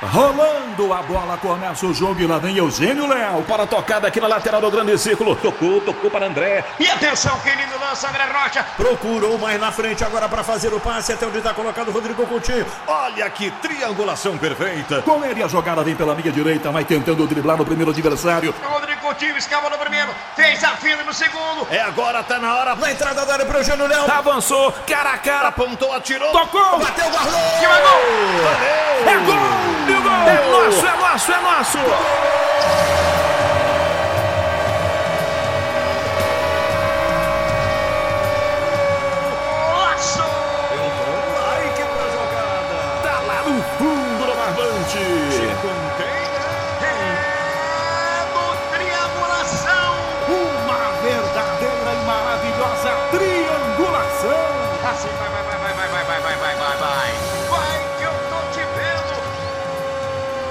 Rolando a bola, começa o jogo e lá vem Eugênio Leal para a tocada aqui na lateral do grande círculo. Tocou, tocou para André. E atenção, que lindo lança, André Rocha. Procurou mais na frente agora para fazer o passe até onde está colocado o Rodrigo Coutinho. Olha que triangulação perfeita. Com ele a jogada vem pela minha direita, vai tentando driblar no primeiro adversário. Rodrigo Coutinho escava no primeiro, fez a fila no segundo. É agora, tá na hora. Na entrada da área para o Eugênio Leal. Avançou, cara a cara, apontou, atirou. Tocou, bateu, guardou. Que vai gol. Valeu. É gol. É nosso, é nosso, é nosso! Nossa!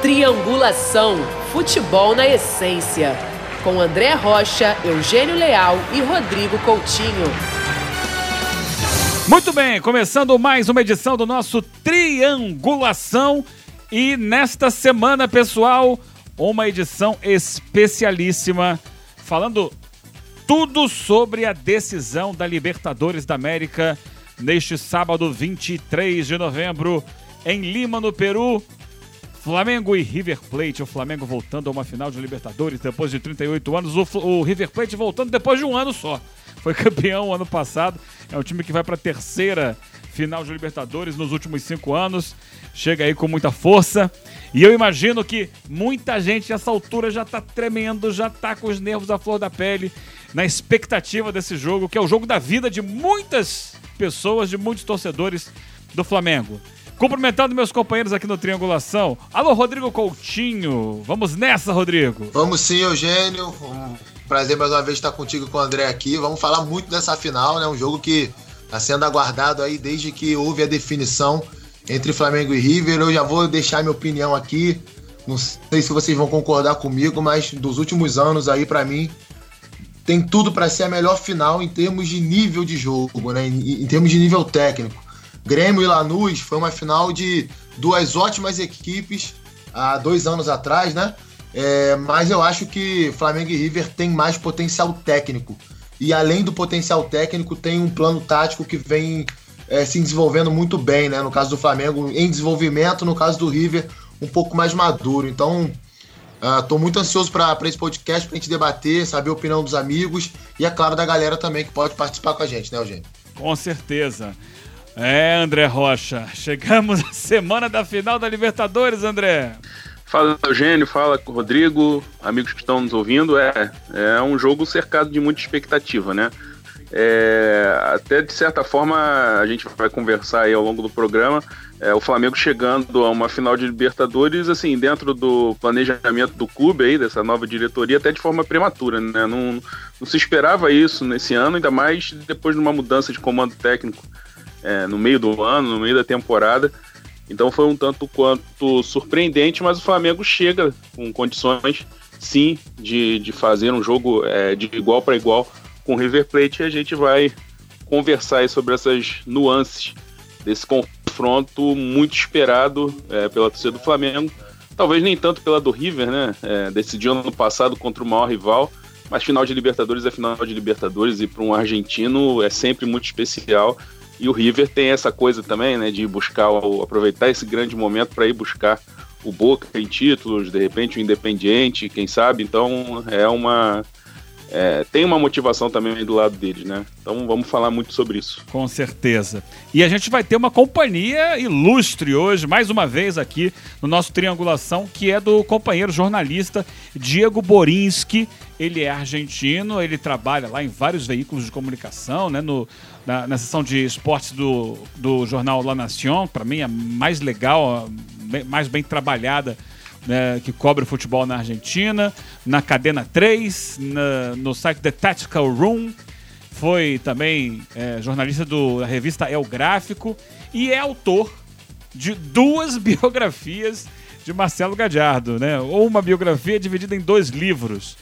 Triangulação Futebol na Essência. Com André Rocha, Eugênio Leal e Rodrigo Coutinho. Muito bem, começando mais uma edição do nosso Triangulação. E nesta semana, pessoal, uma edição especialíssima falando tudo sobre a decisão da Libertadores da América neste sábado 23 de novembro em Lima, no Peru. Flamengo e River Plate. O Flamengo voltando a uma final de Libertadores depois de 38 anos. O, o River Plate voltando depois de um ano só. Foi campeão ano passado. É um time que vai para a terceira final de Libertadores nos últimos cinco anos. Chega aí com muita força. E eu imagino que muita gente nessa altura já tá tremendo, já tá com os nervos à flor da pele, na expectativa desse jogo, que é o jogo da vida de muitas pessoas, de muitos torcedores do Flamengo. Cumprimentando meus companheiros aqui no Triangulação. Alô, Rodrigo Coutinho. Vamos nessa, Rodrigo. Vamos sim, Eugênio. Um prazer mais uma vez estar contigo com o André aqui. Vamos falar muito dessa final, né? Um jogo que está sendo aguardado aí desde que houve a definição entre Flamengo e River. Eu já vou deixar minha opinião aqui. Não sei se vocês vão concordar comigo, mas dos últimos anos aí, para mim, tem tudo para ser a melhor final em termos de nível de jogo, né? Em, em termos de nível técnico. Grêmio e Lanús foi uma final de duas ótimas equipes há dois anos atrás, né? É, mas eu acho que Flamengo e River tem mais potencial técnico. E além do potencial técnico, tem um plano tático que vem é, se desenvolvendo muito bem, né? No caso do Flamengo, em desenvolvimento, no caso do River, um pouco mais maduro. Então, Estou muito ansioso para esse podcast, para a gente debater, saber a opinião dos amigos e, é claro, da galera também que pode participar com a gente, né, Eugênio? Com certeza. É, André Rocha. Chegamos à semana da final da Libertadores, André. Fala Eugênio, fala Rodrigo, amigos que estão nos ouvindo. É, é um jogo cercado de muita expectativa, né? É, até de certa forma a gente vai conversar aí ao longo do programa. É, o Flamengo chegando a uma final de Libertadores, assim, dentro do planejamento do clube aí, dessa nova diretoria, até de forma prematura, né? Não, não se esperava isso nesse ano, ainda mais depois de uma mudança de comando técnico é, no meio do ano, no meio da temporada. Então foi um tanto quanto surpreendente, mas o Flamengo chega com condições, sim, de, de fazer um jogo é, de igual para igual com o River Plate e a gente vai conversar sobre essas nuances desse confronto muito esperado é, pela torcida do Flamengo. Talvez nem tanto pela do River, né? É, decidiu ano passado contra o maior rival, mas final de Libertadores é final de Libertadores e para um argentino é sempre muito especial. E o River tem essa coisa também, né, de buscar, o, aproveitar esse grande momento para ir buscar o Boca em títulos, de repente o Independiente, quem sabe. Então é uma é, tem uma motivação também do lado deles, né? Então vamos falar muito sobre isso. Com certeza. E a gente vai ter uma companhia ilustre hoje, mais uma vez aqui no nosso Triangulação, que é do companheiro jornalista Diego Borinski. Ele é argentino, ele trabalha lá em vários veículos de comunicação, né? No, na, na seção de esportes do, do jornal La Nación, para mim a mais legal, mais bem trabalhada né, que cobre o futebol na Argentina, na Cadena 3, na, no site The Tactical Room. Foi também é, jornalista do, da revista El Gráfico e é autor de duas biografias de Marcelo Gadiardo, né? Ou uma biografia dividida em dois livros.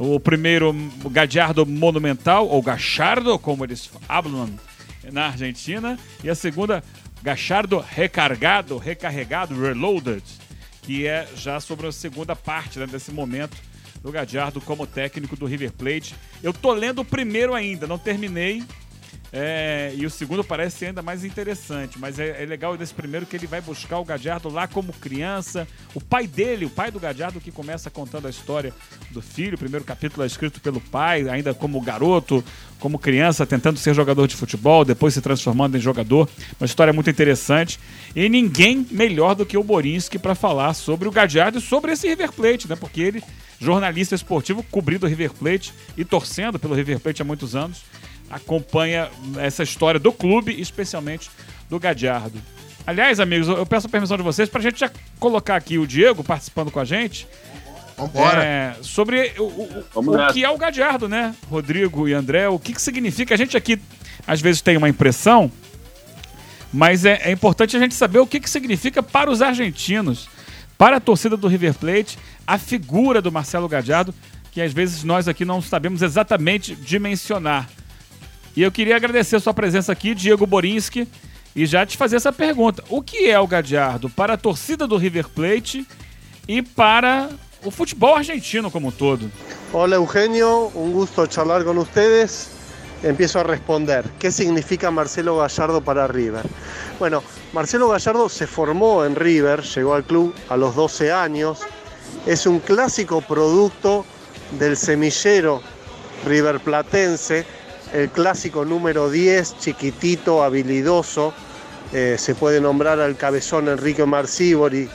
O primeiro, Gadiardo Monumental, ou Gachardo, como eles falam na Argentina, e a segunda, Gachardo Recargado, Recarregado, Reloaded que é já sobre a segunda parte né, desse momento do Gadiardo como técnico do River Plate. Eu tô lendo o primeiro ainda, não terminei. É, e o segundo parece ser ainda mais interessante, mas é, é, legal desse primeiro que ele vai buscar o Gadiardo lá como criança. O pai dele, o pai do Gadiardo, que começa contando a história do filho. O primeiro capítulo é escrito pelo pai, ainda como garoto, como criança, tentando ser jogador de futebol, depois se transformando em jogador. Uma história muito interessante. E ninguém melhor do que o Borinski para falar sobre o Gadiardo e sobre esse River Plate, né? Porque ele, jornalista esportivo, cobrindo o River Plate e torcendo pelo River Plate há muitos anos acompanha essa história do clube, especialmente do Gadiardo. Aliás, amigos, eu peço a permissão de vocês para a gente já colocar aqui o Diego participando com a gente. Vambora. É, sobre o, o, o que é o Gadiardo, né? Rodrigo e André, o que, que significa? A gente aqui às vezes tem uma impressão, mas é, é importante a gente saber o que, que significa para os argentinos, para a torcida do River Plate, a figura do Marcelo Gadiardo, que às vezes nós aqui não sabemos exatamente dimensionar. E eu queria agradecer a sua presença aqui, Diego Borinski, e já te fazer essa pergunta. O que é o Gadiardo para a torcida do River Plate e para o futebol argentino como um todo? Hola Eugenio, un gusto charlar con ustedes. Empiezo a responder. ¿Qué significa Marcelo Gallardo para River? Bueno, Marcelo Gallardo se formó en River, llegó al club a los 12 años. Es un clásico producto del semillero riverplatense el clásico número 10, chiquitito, habilidoso. Eh, se puede nombrar al cabezón Enrique Marcibori,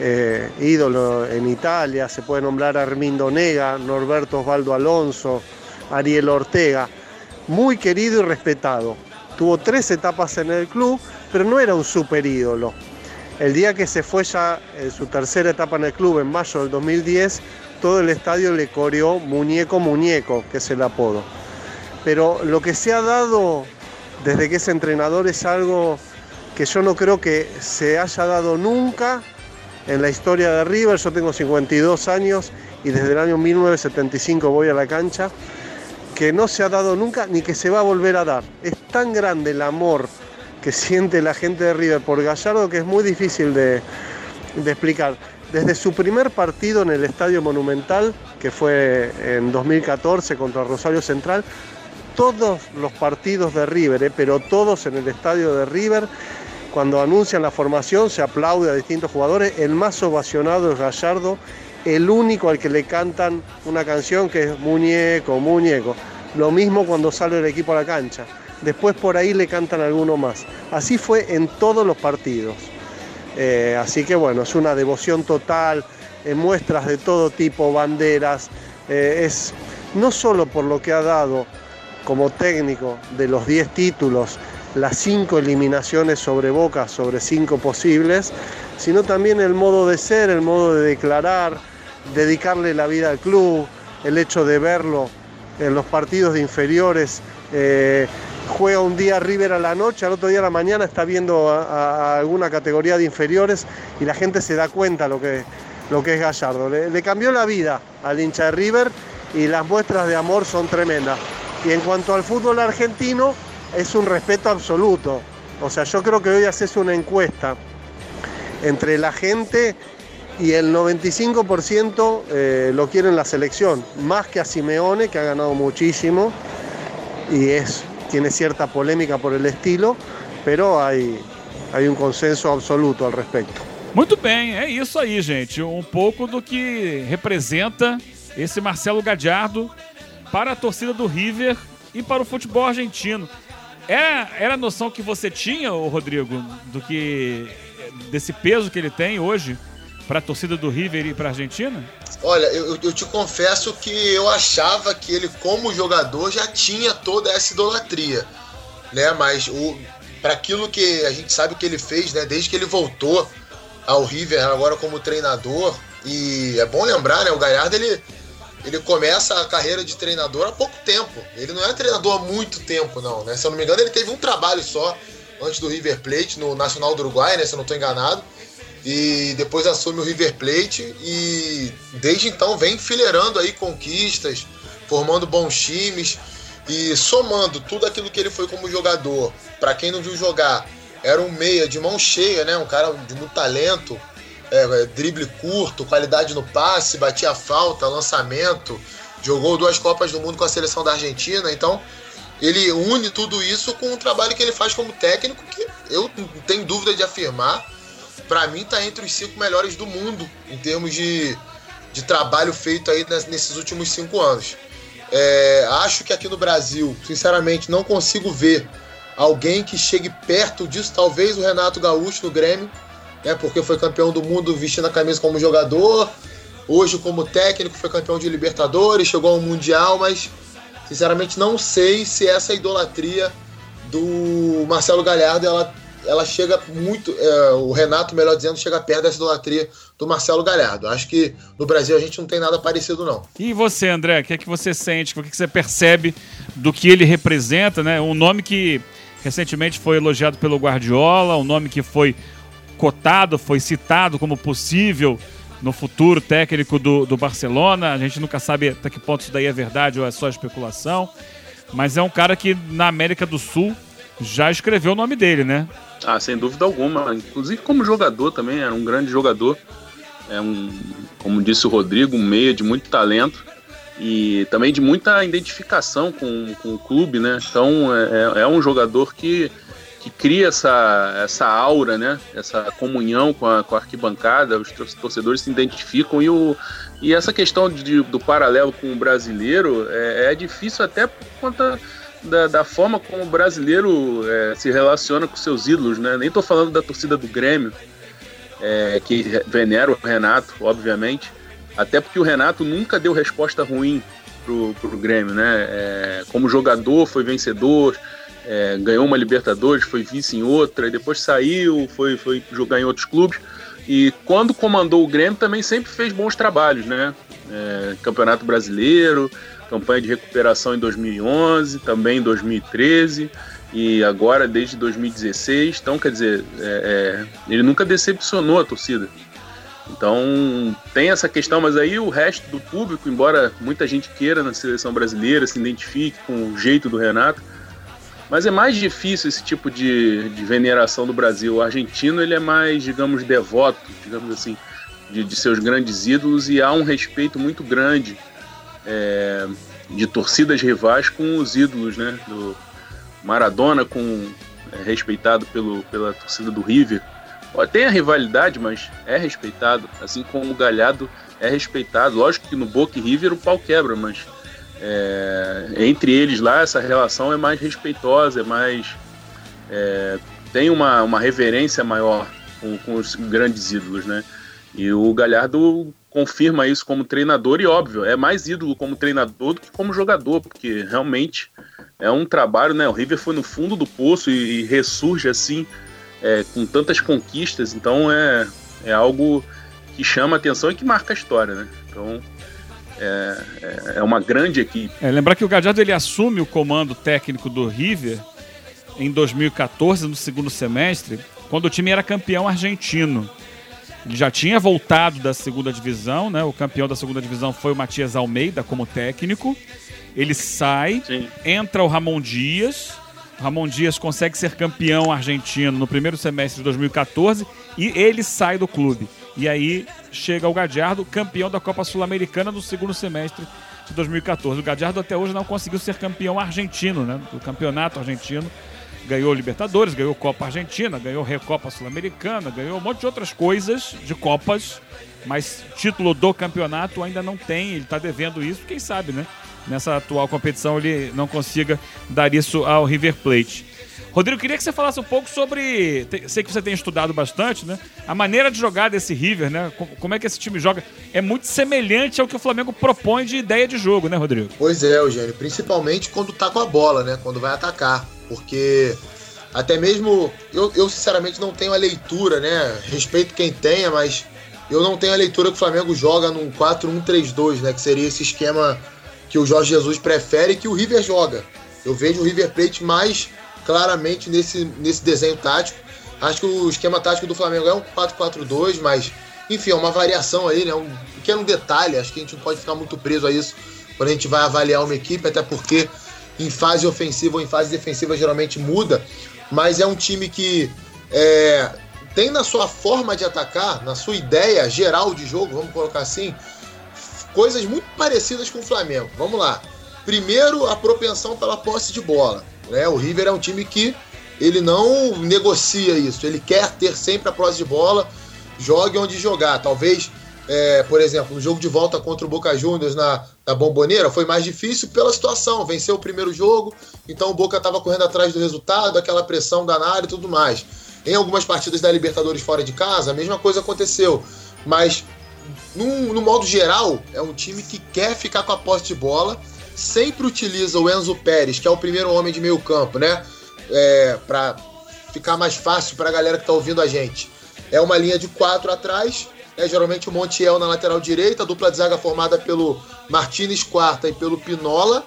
eh, ídolo en Italia. Se puede nombrar a Armindo Nega, Norberto Osvaldo Alonso, Ariel Ortega. Muy querido y respetado. Tuvo tres etapas en el club, pero no era un super ídolo. El día que se fue ya en su tercera etapa en el club, en mayo del 2010, todo el estadio le coreó muñeco muñeco, que es el apodo pero lo que se ha dado desde que es entrenador es algo que yo no creo que se haya dado nunca en la historia de River. Yo tengo 52 años y desde el año 1975 voy a la cancha, que no se ha dado nunca ni que se va a volver a dar. Es tan grande el amor que siente la gente de River por Gallardo que es muy difícil de, explicar. Desde su primer partido en el Estadio Monumental, que fue en 2014 contra Rosario Central, todos los partidos de River, eh, pero todos en el estadio de River. Cuando anuncian la formación se aplaude a distintos jugadores. El más ovacionado es Gallardo, el único al que le cantan una canción que es Muñeco, Muñeco. Lo mismo cuando sale el equipo a la cancha. Después por ahí le cantan alguno más. Así fue en todos los partidos. Eh, así que bueno, es una devoción total, en muestras de todo tipo, banderas. Eh, es no solo por lo que ha dado como técnico de los 10 títulos, las 5 eliminaciones sobre Boca, sobre 5 posibles, sino también el modo de ser, el modo de declarar, dedicarle la vida al club, el hecho de verlo en los partidos de inferiores. Eh, juega un día River a la noche, al otro día a la mañana está viendo a, alguna categoría de inferiores y la gente se da cuenta lo que, lo que es Gallardo. le cambió la vida al hincha de River y las muestras de amor son tremendas. Y en cuanto al fútbol argentino, es un respeto absoluto. O sea, yo creo que hoy haces una encuesta entre la gente y el 95% eh, lo quiere en la selección, más que a Simeone, que ha ganado muchísimo y es, tiene cierta polémica por el estilo, pero hay, hay consenso absoluto ao respeito. Muito bem, é isso aí, gente. Um pouco do que representa esse Marcelo Gadiardo para a torcida do River e para o futebol argentino. Era, era a noção que você tinha, Rodrigo, do que desse peso que ele tem hoje para a torcida do River e para a Argentina? Olha, eu, eu, te confesso que eu achava que ele, como jogador, já tinha toda essa idolatria, né? Mas para aquilo que a gente sabe que ele fez, né? Desde que ele voltou ao River agora como treinador e é bom lembrar, né? O Galhardo ele ele começa a carreira de treinador há pouco tempo. Ele não é treinador há muito tempo, não, né? Se eu não me engano, ele teve um trabalho só antes do River Plate, no Nacional do Uruguai, né? Se eu não estou enganado. E depois assume o River Plate e desde então vem fileirando aí conquistas, formando bons times e somando tudo aquilo que ele foi como jogador. Para quem não viu jogar, era um meia de mão cheia, né? Um cara de muito talento, é, drible curto, qualidade no passe, batia falta, lançamento, jogou duas Copas do Mundo com a seleção da Argentina, então ele une tudo isso com o trabalho que ele faz como técnico, que eu não tenho dúvida de afirmar, para mim tá entre os cinco melhores do mundo em termos de, de trabalho feito aí nesses últimos cinco anos. É, acho que aqui no Brasil, sinceramente, não consigo ver alguém que chegue perto disso. Talvez o Renato Gaúcho no Grêmio, né, porque foi campeão do mundo vestindo a camisa como jogador. Hoje, como técnico, foi campeão de Libertadores, chegou ao Mundial, mas sinceramente não sei se essa idolatria do Marcelo Galhardo ela, ela chega muito. É, o Renato, melhor dizendo, chega perto dessa idolatria do Marcelo Galhardo. Acho que no Brasil a gente não tem nada parecido, não. E você, André, o que é que você sente? O que, é que você percebe do que ele representa, né? Um nome que recentemente foi elogiado pelo Guardiola, um nome que foi cotado, foi citado como possível no futuro técnico do, do Barcelona. A gente nunca sabe até que ponto isso daí é verdade ou é só especulação. Mas é um cara que na América do Sul já escreveu o nome dele, né? Ah, sem dúvida alguma. Inclusive como jogador também, era um grande jogador. É um, como disse o Rodrigo, um meia de muito talento e também de muita identificação com, com o clube, né? Então é, é, é um jogador que que cria essa, essa aura, né? Essa comunhão com a, com a arquibancada, os torcedores se identificam e, o, e essa questão de, do paralelo com o brasileiro é, é difícil até por conta da, da forma como o brasileiro é, se relaciona com seus ídolos, né? Nem estou falando da torcida do Grêmio, é, que venera o Renato, obviamente, até porque o Renato nunca deu resposta ruim pro, pro Grêmio, né? É, como jogador foi vencedor, é, ganhou uma Libertadores, foi vice em outra, e depois saiu, foi, foi jogar em outros clubes. E quando comandou o Grêmio também sempre fez bons trabalhos, né? É, Campeonato Brasileiro, campanha de recuperação em 2011, também em 2013 e agora desde 2016. Então, quer dizer, é, é, ele nunca decepcionou a torcida. Então tem essa questão, mas aí o resto do público, embora muita gente queira na seleção brasileira, se identifique com o jeito do Renato, mas é mais difícil esse tipo de, de veneração do Brasil. O argentino ele é mais, digamos, devoto, digamos assim, de, de seus grandes ídolos e há um respeito muito grande é, de torcidas rivais com os ídolos, né? Do Maradona com é, respeitado pelo, pela torcida do River. Tem a rivalidade, mas é respeitado, assim como o Galhardo é respeitado. Lógico que no Boca e River o pau quebra, mas é, entre eles lá, essa relação é mais respeitosa, é mais. É, tem uma, uma reverência maior com, com, os grandes ídolos, né? E o Galhardo confirma isso como treinador, e óbvio, é mais ídolo como treinador do que como jogador, porque realmente é um trabalho, né? O River foi no fundo do poço e, e ressurge assim, é, com tantas conquistas, então é, é algo que chama atenção e que marca a história, né? Então é, é, é uma grande equipe. É, lembrar que o Gadiardo ele assume o comando técnico do River em 2014, no segundo semestre, quando o time era campeão argentino. Ele já tinha voltado da segunda divisão, né? O campeão da segunda divisão foi o Matias Almeida como técnico. Ele sai, Sim. entra o Ramon Dias. O Ramon Dias consegue ser campeão argentino no primeiro semestre de 2014 e ele sai do clube. E aí chega o Gadiardo, campeão da Copa Sul-Americana no segundo semestre de 2014. O Gadiardo até hoje não conseguiu ser campeão argentino, né? Do campeonato argentino. Ganhou Libertadores, ganhou Copa Argentina, ganhou Recopa Sul-Americana, ganhou um monte de outras coisas de Copas, mas título do campeonato ainda não tem, ele está devendo isso, quem sabe, né? Nessa atual competição ele não consiga dar isso ao River Plate. Rodrigo, queria que você falasse um pouco sobre. Sei que você tem estudado bastante, né? A maneira de jogar desse River, né? Como é que esse time joga? É muito semelhante ao que o Flamengo propõe de ideia de jogo, né, Rodrigo? Pois é, Eugênio. Principalmente quando tá com a bola, né? Quando vai atacar. Porque até mesmo. Eu, eu sinceramente não tenho a leitura, né? Respeito quem tenha, mas eu não tenho a leitura que o Flamengo joga num 4-1-3-2, né? Que seria esse esquema que o Jorge Jesus prefere e que o River joga. Eu vejo o River Plate mais claramente nesse, nesse desenho tático. Acho que o esquema tático do Flamengo é um 4-4-2, mas enfim, é uma variação aí, né? Um pequeno detalhe, acho que a gente não pode ficar muito preso a isso quando a gente vai avaliar uma equipe, até porque em fase ofensiva ou em fase defensiva geralmente muda, mas é um time que é, tem na sua forma de atacar, na sua ideia geral de jogo, vamos colocar assim, coisas muito parecidas com o Flamengo. Vamos lá. Primeiro, a propensão pela posse de bola. Né? O River é um time que ele não negocia isso. Ele quer ter sempre a posse de bola, jogue onde jogar. Talvez, é, por exemplo, no jogo de volta contra o Boca Juniors na, na Bomboneira foi mais difícil pela situação. Venceu o primeiro jogo, então o Boca estava correndo atrás do resultado, aquela pressão danada e tudo mais. Em algumas partidas da Libertadores fora de casa, a mesma coisa aconteceu. Mas, no, no modo geral, é um time que quer ficar com a posse de bola, sempre utiliza o Enzo Pérez, que é o primeiro homem de meio campo, né? É, para ficar mais fácil para a galera que está ouvindo a gente. É uma linha de quatro atrás, né? geralmente o Montiel na lateral direita, a dupla de zaga formada pelo Martinez Quarta e pelo Pinola,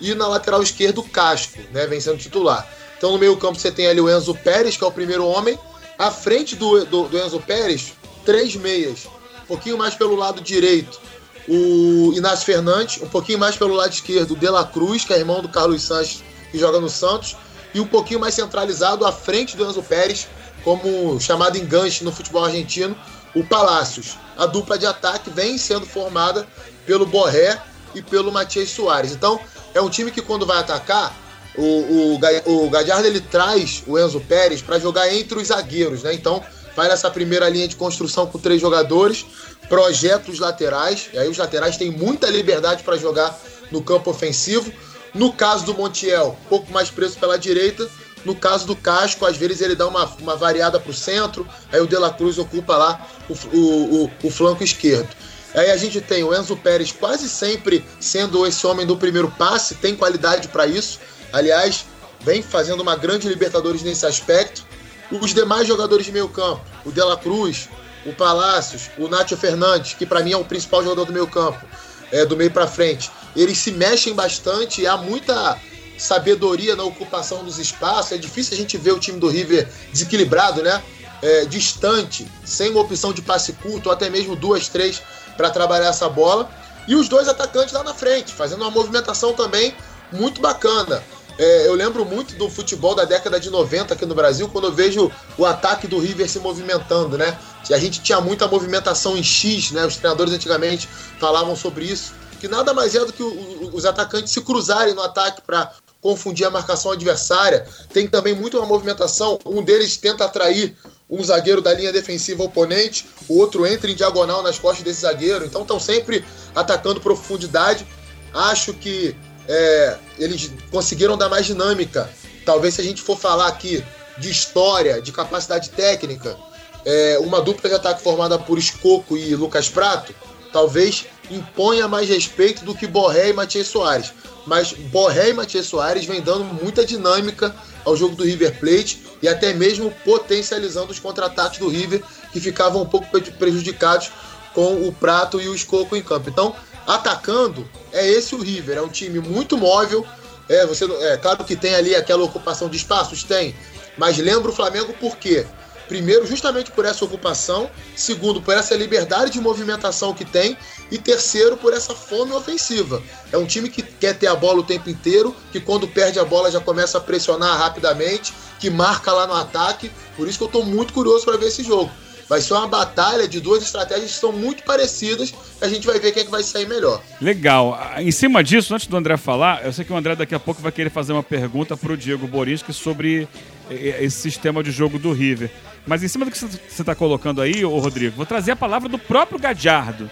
e na lateral esquerda o Casco, né? vem sendo titular. Então no meio campo você tem ali o Enzo Pérez, que é o primeiro homem. À frente do, do, do Enzo Pérez, três meias. Um pouquinho mais pelo lado direito, o Inácio Fernandes. Um pouquinho mais pelo lado esquerdo, o De La Cruz, que é irmão do Carlos Sanches, que joga no Santos. E um pouquinho mais centralizado à frente do Enzo Pérez, como chamado enganche no futebol argentino, o Palácios. A dupla de ataque vem sendo formada pelo Borré e pelo Matias Soares. Então, é um time que quando vai atacar, o, o, o Gadiardo ele traz o Enzo Pérez para jogar entre os zagueiros, né? Então vai nessa primeira linha de construção com três jogadores, projeta os laterais, e aí os laterais têm muita liberdade para jogar no campo ofensivo. No caso do Montiel, um pouco mais preso pela direita. No caso do Casco, às vezes ele dá uma, uma variada para o centro, aí o De La Cruz ocupa lá o, o, o, o flanco esquerdo. Aí a gente tem o Enzo Pérez quase sempre sendo esse homem do primeiro passe, tem qualidade para isso. Aliás, vem fazendo uma grande Libertadores nesse aspecto. Os demais jogadores de meio campo, o De La Cruz, o Palácios, o Nacho Fernandes, que para mim é o principal jogador do meio campo, é, do meio para frente, eles se mexem bastante há muita sabedoria na ocupação dos espaços. É difícil a gente ver o time do River desequilibrado, né? É, distante, sem uma opção de passe curto, ou até mesmo duas, três para trabalhar essa bola. E os dois atacantes lá na frente, fazendo uma movimentação também muito bacana. É, eu lembro muito do futebol da década de 90 aqui no Brasil, quando eu vejo o ataque do River se movimentando, né? A gente tinha muita movimentação em X, né? Os treinadores antigamente falavam sobre isso, que nada mais é do que os atacantes se cruzarem no ataque para confundir a marcação adversária. Tem também muito uma movimentação, um deles tenta atrair um zagueiro da linha defensiva oponente, o outro entra em diagonal nas costas desse zagueiro, então estão sempre atacando profundidade. Acho que é, eles conseguiram dar mais dinâmica. Talvez se a gente for falar aqui de história, de capacidade técnica, é, uma dupla de ataque formada por Escoco e Lucas Prato, talvez imponha mais respeito do que Borré e Matias Soares. Mas Borré e Matias Soares vem dando muita dinâmica ao jogo do River Plate e até mesmo potencializando os contra-ataques do River, que ficavam um pouco prejudicados com o Prato e o Escoco em campo. Então, atacando, é esse o River. É um time muito móvel. É, você, é claro que tem ali aquela ocupação de espaços, tem. Mas lembra o Flamengo por quê? Primeiro, justamente por essa ocupação. Segundo, por essa liberdade de movimentação que tem. E terceiro, por essa fome ofensiva. É um time que quer ter a bola o tempo inteiro, que quando perde a bola já começa a pressionar rapidamente, que marca lá no ataque. Por isso que eu estou muito curioso para ver esse jogo. Vai ser uma batalha de duas estratégias que são muito parecidas. A gente vai ver quem é que vai sair melhor. Legal. Em cima disso, antes do André falar, eu sei que o André daqui a pouco vai querer fazer uma pergunta para o Diego Borinski sobre esse sistema de jogo do River. Mas em cima do que você está colocando aí, ô Rodrigo, vou trazer a palavra do próprio Gadiardo.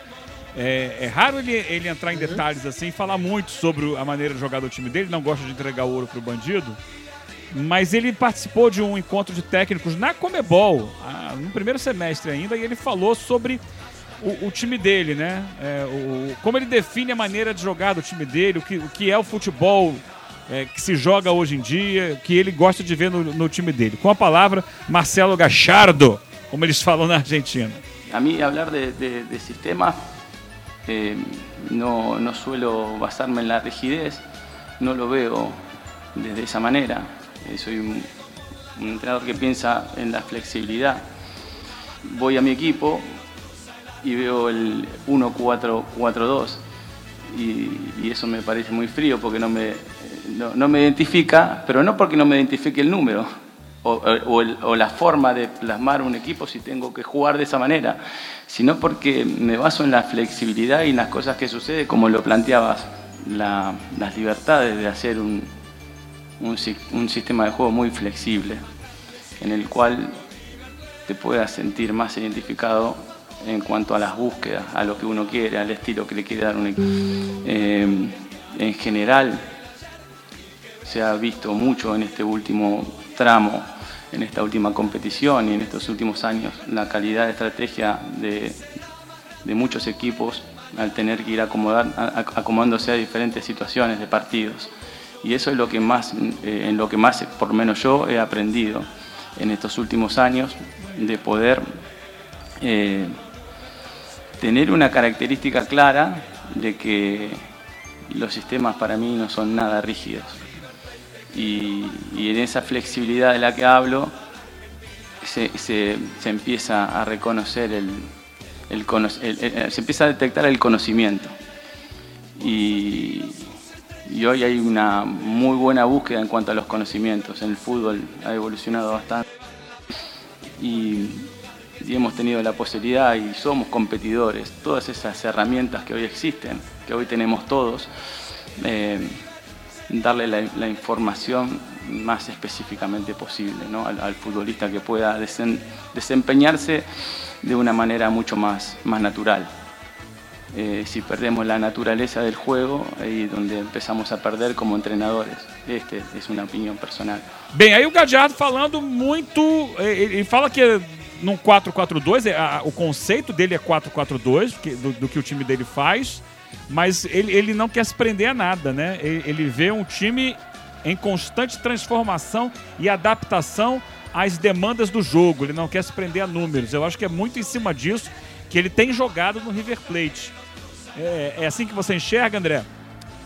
É, é raro ele, ele entrar em uhum. detalhes assim, falar muito sobre a maneira de jogar do time dele, não gosta de entregar ouro pro bandido mas ele participou de um encontro de técnicos na Comebol, ah, no primeiro semestre ainda, e ele falou sobre o, o time dele, né? É, o, como ele define a maneira de jogar do time dele, o que, o que é o futebol é, que se joga hoje em dia, que ele gosta de ver no, no time dele. Com a palavra, Marcelo Gachardo, como eles falam na Argentina. A mim, falar de, de, de sistema, eh, no, no suelo basarme en la rigidez, no lo veo desde esa manera. Eh, soy un, entrenador que piensa en la flexibilidad. Voy a mi equipo y veo el 1-4-4-2 y, eso me parece muy frío porque no me, no, me identifica, pero no porque no me identifique el número o, la forma de plasmar un equipo si tengo que jugar de esa manera, sino porque me baso en la flexibilidad y en las cosas que suceden, como lo planteabas, las libertades de hacer un, un, sistema de juego muy flexible, en el cual te puedas sentir más identificado en cuanto a las búsquedas, a lo que uno quiere, al estilo que le quiere dar un equipo. Eh, en general, se ha visto mucho en este último tramo, en esta última competición y en estos últimos años, la calidad de estrategia de, muchos equipos al tener que ir acomodándose a diferentes situaciones de partidos. Y eso es lo que más, eh, en lo que más, por lo menos yo, he aprendido en estos últimos años, de poder eh, tener una característica clara de que los sistemas para mí no son nada rígidos. Y, en esa flexibilidad de la que hablo, se, empieza a reconocer el, se empieza a detectar el conocimiento. Y, y, hoy hay una muy buena búsqueda en cuanto a los conocimientos. En el fútbol ha evolucionado bastante. Y, hemos tenido la posibilidad y somos competidores. Todas esas herramientas que hoy existen, que hoy tenemos todos, eh, darle la, información más específicamente posible al, futbolista que pueda desempeñarse de una manera mucho más, más natural. Eh, si perdemos la naturaleza del juego, es donde empezamos a perder como entrenadores. Este es una opinión personal. Bem, aí o Gadiardo falando muito. Ele fala que num 4-4-2, é, o conceito dele é 4-4-2, do, do, que o time dele faz, mas ele, ele não quer se prender a nada, né? Ele, ele vê um time em constante transformação e adaptação às demandas do jogo. Ele não quer se prender a números. Eu acho que é muito em cima disso que ele tem jogado no River Plate. É, é assim que você enxerga, André?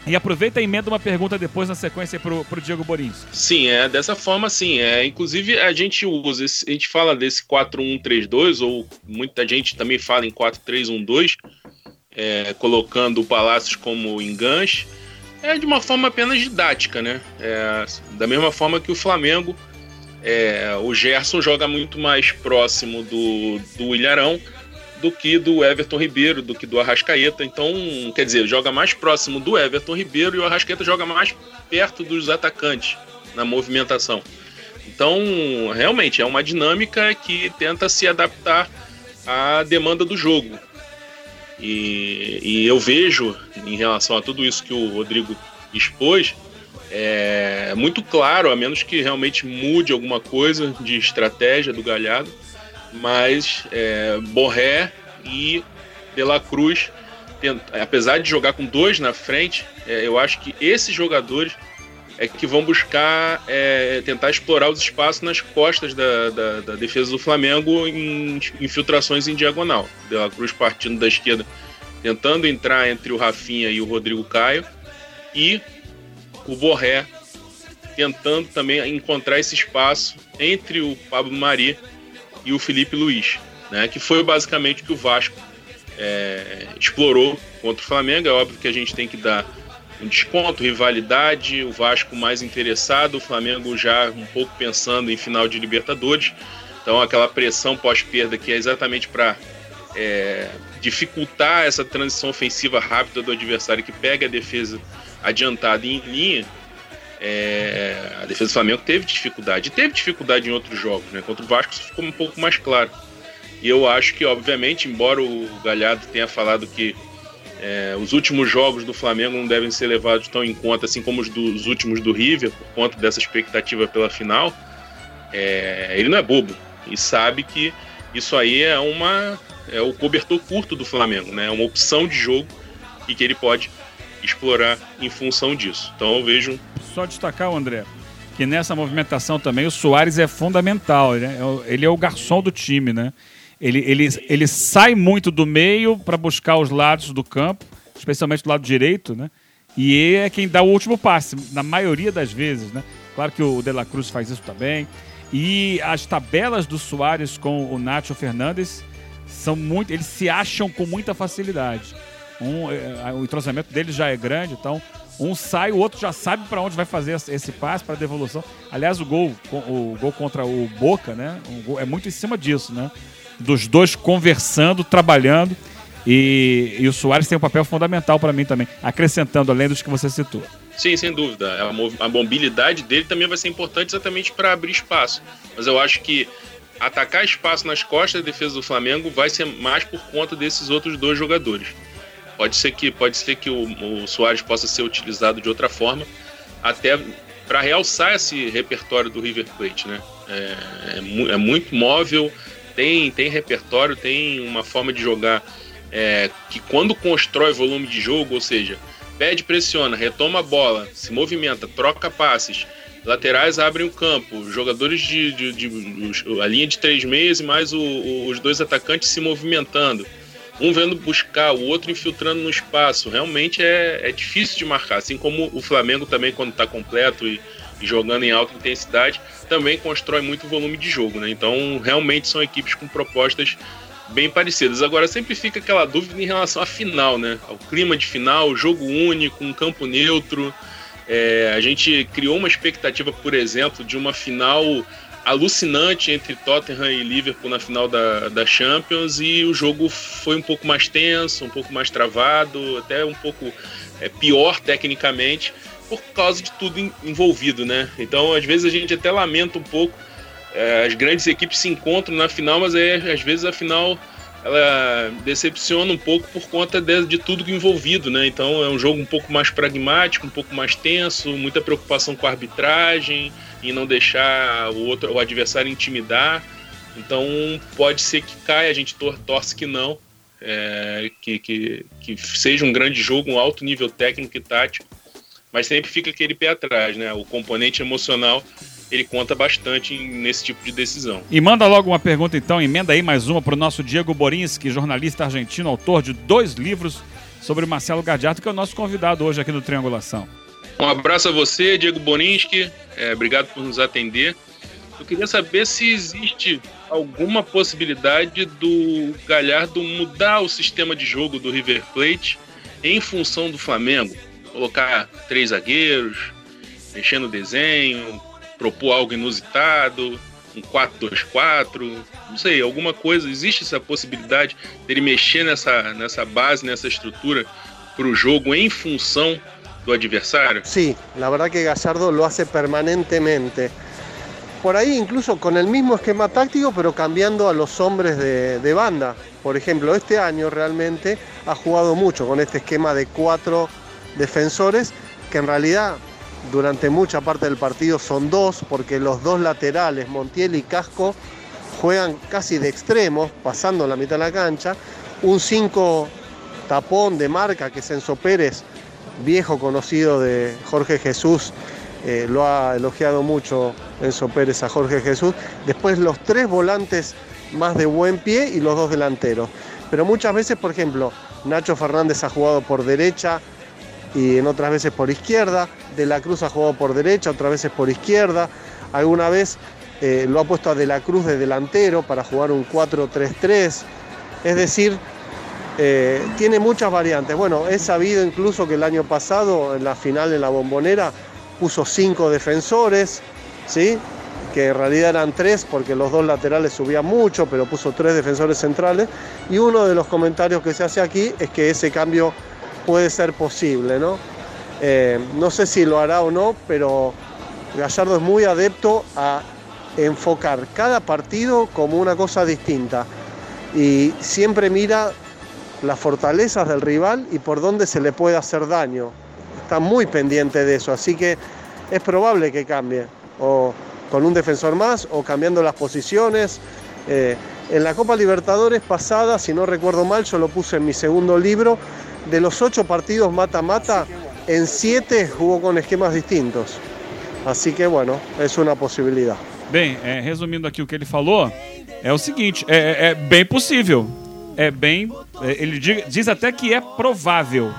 E aproveita e emenda uma pergunta depois na sequência para o Diego Borins. Sim, é dessa forma, sim. É, inclusive, a gente usa, a gente fala desse 4-1-3-2, ou muita gente também fala em 4-3-1-2, é, colocando o Palácios como enganche, é de uma forma apenas didática, né? É, da mesma forma que o Flamengo, é, o Gerson joga muito mais próximo do, do Ilharão do que do Everton Ribeiro, do que do Arrascaeta. Então, quer dizer, joga mais próximo do Everton Ribeiro e o Arrascaeta joga mais perto dos atacantes na movimentação. Então, realmente é uma dinâmica que tenta se adaptar à demanda do jogo. E, e eu vejo, em relação a tudo isso que o Rodrigo expôs, é muito claro, a menos que realmente mude alguma coisa de estratégia do Galhardo, mas é, Borré e De Cruz, apesar de jogar com dois na frente, é, eu acho que esses jogadores é que vão buscar é, tentar explorar os espaços nas costas da, da, da defesa do Flamengo em infiltrações em diagonal. De Cruz partindo da esquerda, tentando entrar entre o Rafinha e o Rodrigo Caio, e o Borré tentando também encontrar esse espaço entre o Pablo Mari e o Felipe Luiz, né, que foi basicamente o que o Vasco é, explorou contra o Flamengo. É óbvio que a gente tem que dar um desconto, rivalidade, o Vasco mais interessado, o Flamengo já um pouco pensando em final de Libertadores. Então, aquela pressão pós-perda que é exatamente para é, dificultar essa transição ofensiva rápida do adversário que pega a defesa adiantada em linha é, a defesa do Flamengo teve dificuldade. Teve dificuldade em outros jogos, né? Contra o Vasco isso ficou um pouco mais claro. E eu acho que, obviamente, embora o Galhardo tenha falado que é, os últimos jogos do Flamengo não devem ser levados tão em conta, assim como os dos últimos do River, por conta dessa expectativa pela final, é, ele não é bobo e sabe que isso aí é uma é o cobertor curto do Flamengo, né? É uma opção de jogo e que ele pode explorar em função disso. Então eu vejo. Só destacar, André, que nessa movimentação também o Soares é fundamental. Né? Ele é o garçom do time, né? Ele, ele, ele sai muito do meio para buscar os lados do campo, especialmente do lado direito, né? E é quem dá o último passe, na maioria das vezes, né? Claro que o De La Cruz faz isso também. E as tabelas do Soares com o Nacho Fernandes são muito. Eles se acham com muita facilidade. Um, é, o entrosamento deles já é grande, então um sai, o outro já sabe para onde vai fazer esse passe para devolução. Aliás, o gol, o gol contra o Boca, né? Gol, é muito em cima disso, né? Dos dois conversando, trabalhando. E, e o Soares tem um papel fundamental para mim também, acrescentando além dos que você citou. Sim, sem dúvida. A, a mobilidade dele também vai ser importante exatamente para abrir espaço. Mas eu acho que atacar espaço nas costas da defesa do Flamengo vai ser mais por conta desses outros dois jogadores. Pode ser que, pode ser que o, o Soares possa ser utilizado de outra forma, até para realçar esse repertório do River Plate, né? É, é, é, muito móvel, tem, tem repertório, tem uma forma de jogar é, que quando constrói volume de jogo, ou seja, pede, pressiona, retoma a bola, se movimenta, troca passes, laterais abrem o campo, jogadores de, de, de, de a linha de três meias e mais o, o, os dois atacantes se movimentando um vendo buscar, o outro infiltrando no espaço. Realmente é, é difícil de marcar. Assim como o Flamengo também, quando está completo e, e, jogando em alta intensidade, também constrói muito volume de jogo. Né? Então, realmente são equipes com propostas bem parecidas. Agora, sempre fica aquela dúvida em relação à final, né? Ao clima de final, jogo único, um campo neutro. É, a gente criou uma expectativa, por exemplo, de uma final alucinante entre Tottenham e Liverpool na final da, da Champions e o jogo foi um pouco mais tenso, um pouco mais travado, até um pouco é, pior tecnicamente por causa de tudo envolvido, né? Então, às vezes a gente até lamenta um pouco. É, as grandes equipes se encontram na final, mas aí, às vezes a final ela decepciona um pouco por conta de, de tudo envolvido, né? Então é um jogo um pouco mais pragmático, um pouco mais tenso, muita preocupação com a arbitragem e não deixar o outro, o adversário intimidar. Então pode ser que caia, a gente tor torce que não, é, que, que, que seja um grande jogo, um alto nível técnico e tático, mas sempre fica aquele pé atrás, né? O componente emocional ele conta bastante nesse tipo de decisão. E manda logo uma pergunta então, emenda aí mais uma para o nosso Diego Borinski, jornalista argentino, autor de dois livros sobre Marcelo Gadiardo, que é o nosso convidado hoje aqui no Triangulação. Um abraço a você, Diego Borinski, é, obrigado por nos atender. Eu queria saber se existe alguma possibilidade do Galhardo mudar o sistema de jogo do River Plate em função do Flamengo. Colocar três zagueiros, mexer no desenho, propor algo inusitado, um 4-2-4, não sei, alguma coisa. Existe essa possibilidade dele mexer nessa, nessa base, nessa estrutura para o jogo em função do adversario? Sí, la verdad que Gallardo lo hace permanentemente. Por ahí incluso con el mismo esquema táctico, pero cambiando a los hombres de, banda. Por ejemplo, este año realmente ha jugado mucho con este esquema de cuatro defensores, que en realidad durante mucha parte del partido son dos, porque los dos laterales, Montiel y Casco, juegan casi de extremos, pasando la mitad de la cancha. Un 5 tapón de marca, que es Enzo Pérez, viejo conocido de Jorge Jesús, eh, lo ha elogiado mucho Enzo Pérez a Jorge Jesús. Después los tres volantes más de buen pie y los dos delanteros. Pero muchas veces, por ejemplo, Nacho Fernández ha jugado por derecha, y en otras veces por izquierda. De la Cruz ha jugado por derecha, otras veces por izquierda. Alguna vez eh, lo ha puesto a De la Cruz de delantero para jugar un 4-3-3. Es decir, eh, tiene muchas variantes. Bueno, he sabido incluso que el año pasado, en la final en la bombonera, puso cinco defensores, ¿sí? que en realidad eran tres porque los dos laterales subían mucho, pero puso tres defensores centrales. Y uno de los comentarios que se hace aquí es que ese cambio puede ser posible, ¿no? Eh, no sé si lo hará o no, pero Gallardo es muy adepto a enfocar cada partido como una cosa distinta y siempre mira las fortalezas del rival y por dónde se le puede hacer daño. Está muy pendiente de eso, así que es probable que cambie, o con un defensor más, o cambiando las posiciones. Eh, en la Copa Libertadores pasada, si no recuerdo mal, yo lo puse en mi segundo libro, de los ocho partidos mata-mata, en siete jugou com esquemas distintos. Assim que, bueno, é uma possibilidade. Bem, é, resumindo aqui o que ele falou, é o seguinte: é, é bem possível. É bem. É, ele diz até que é provável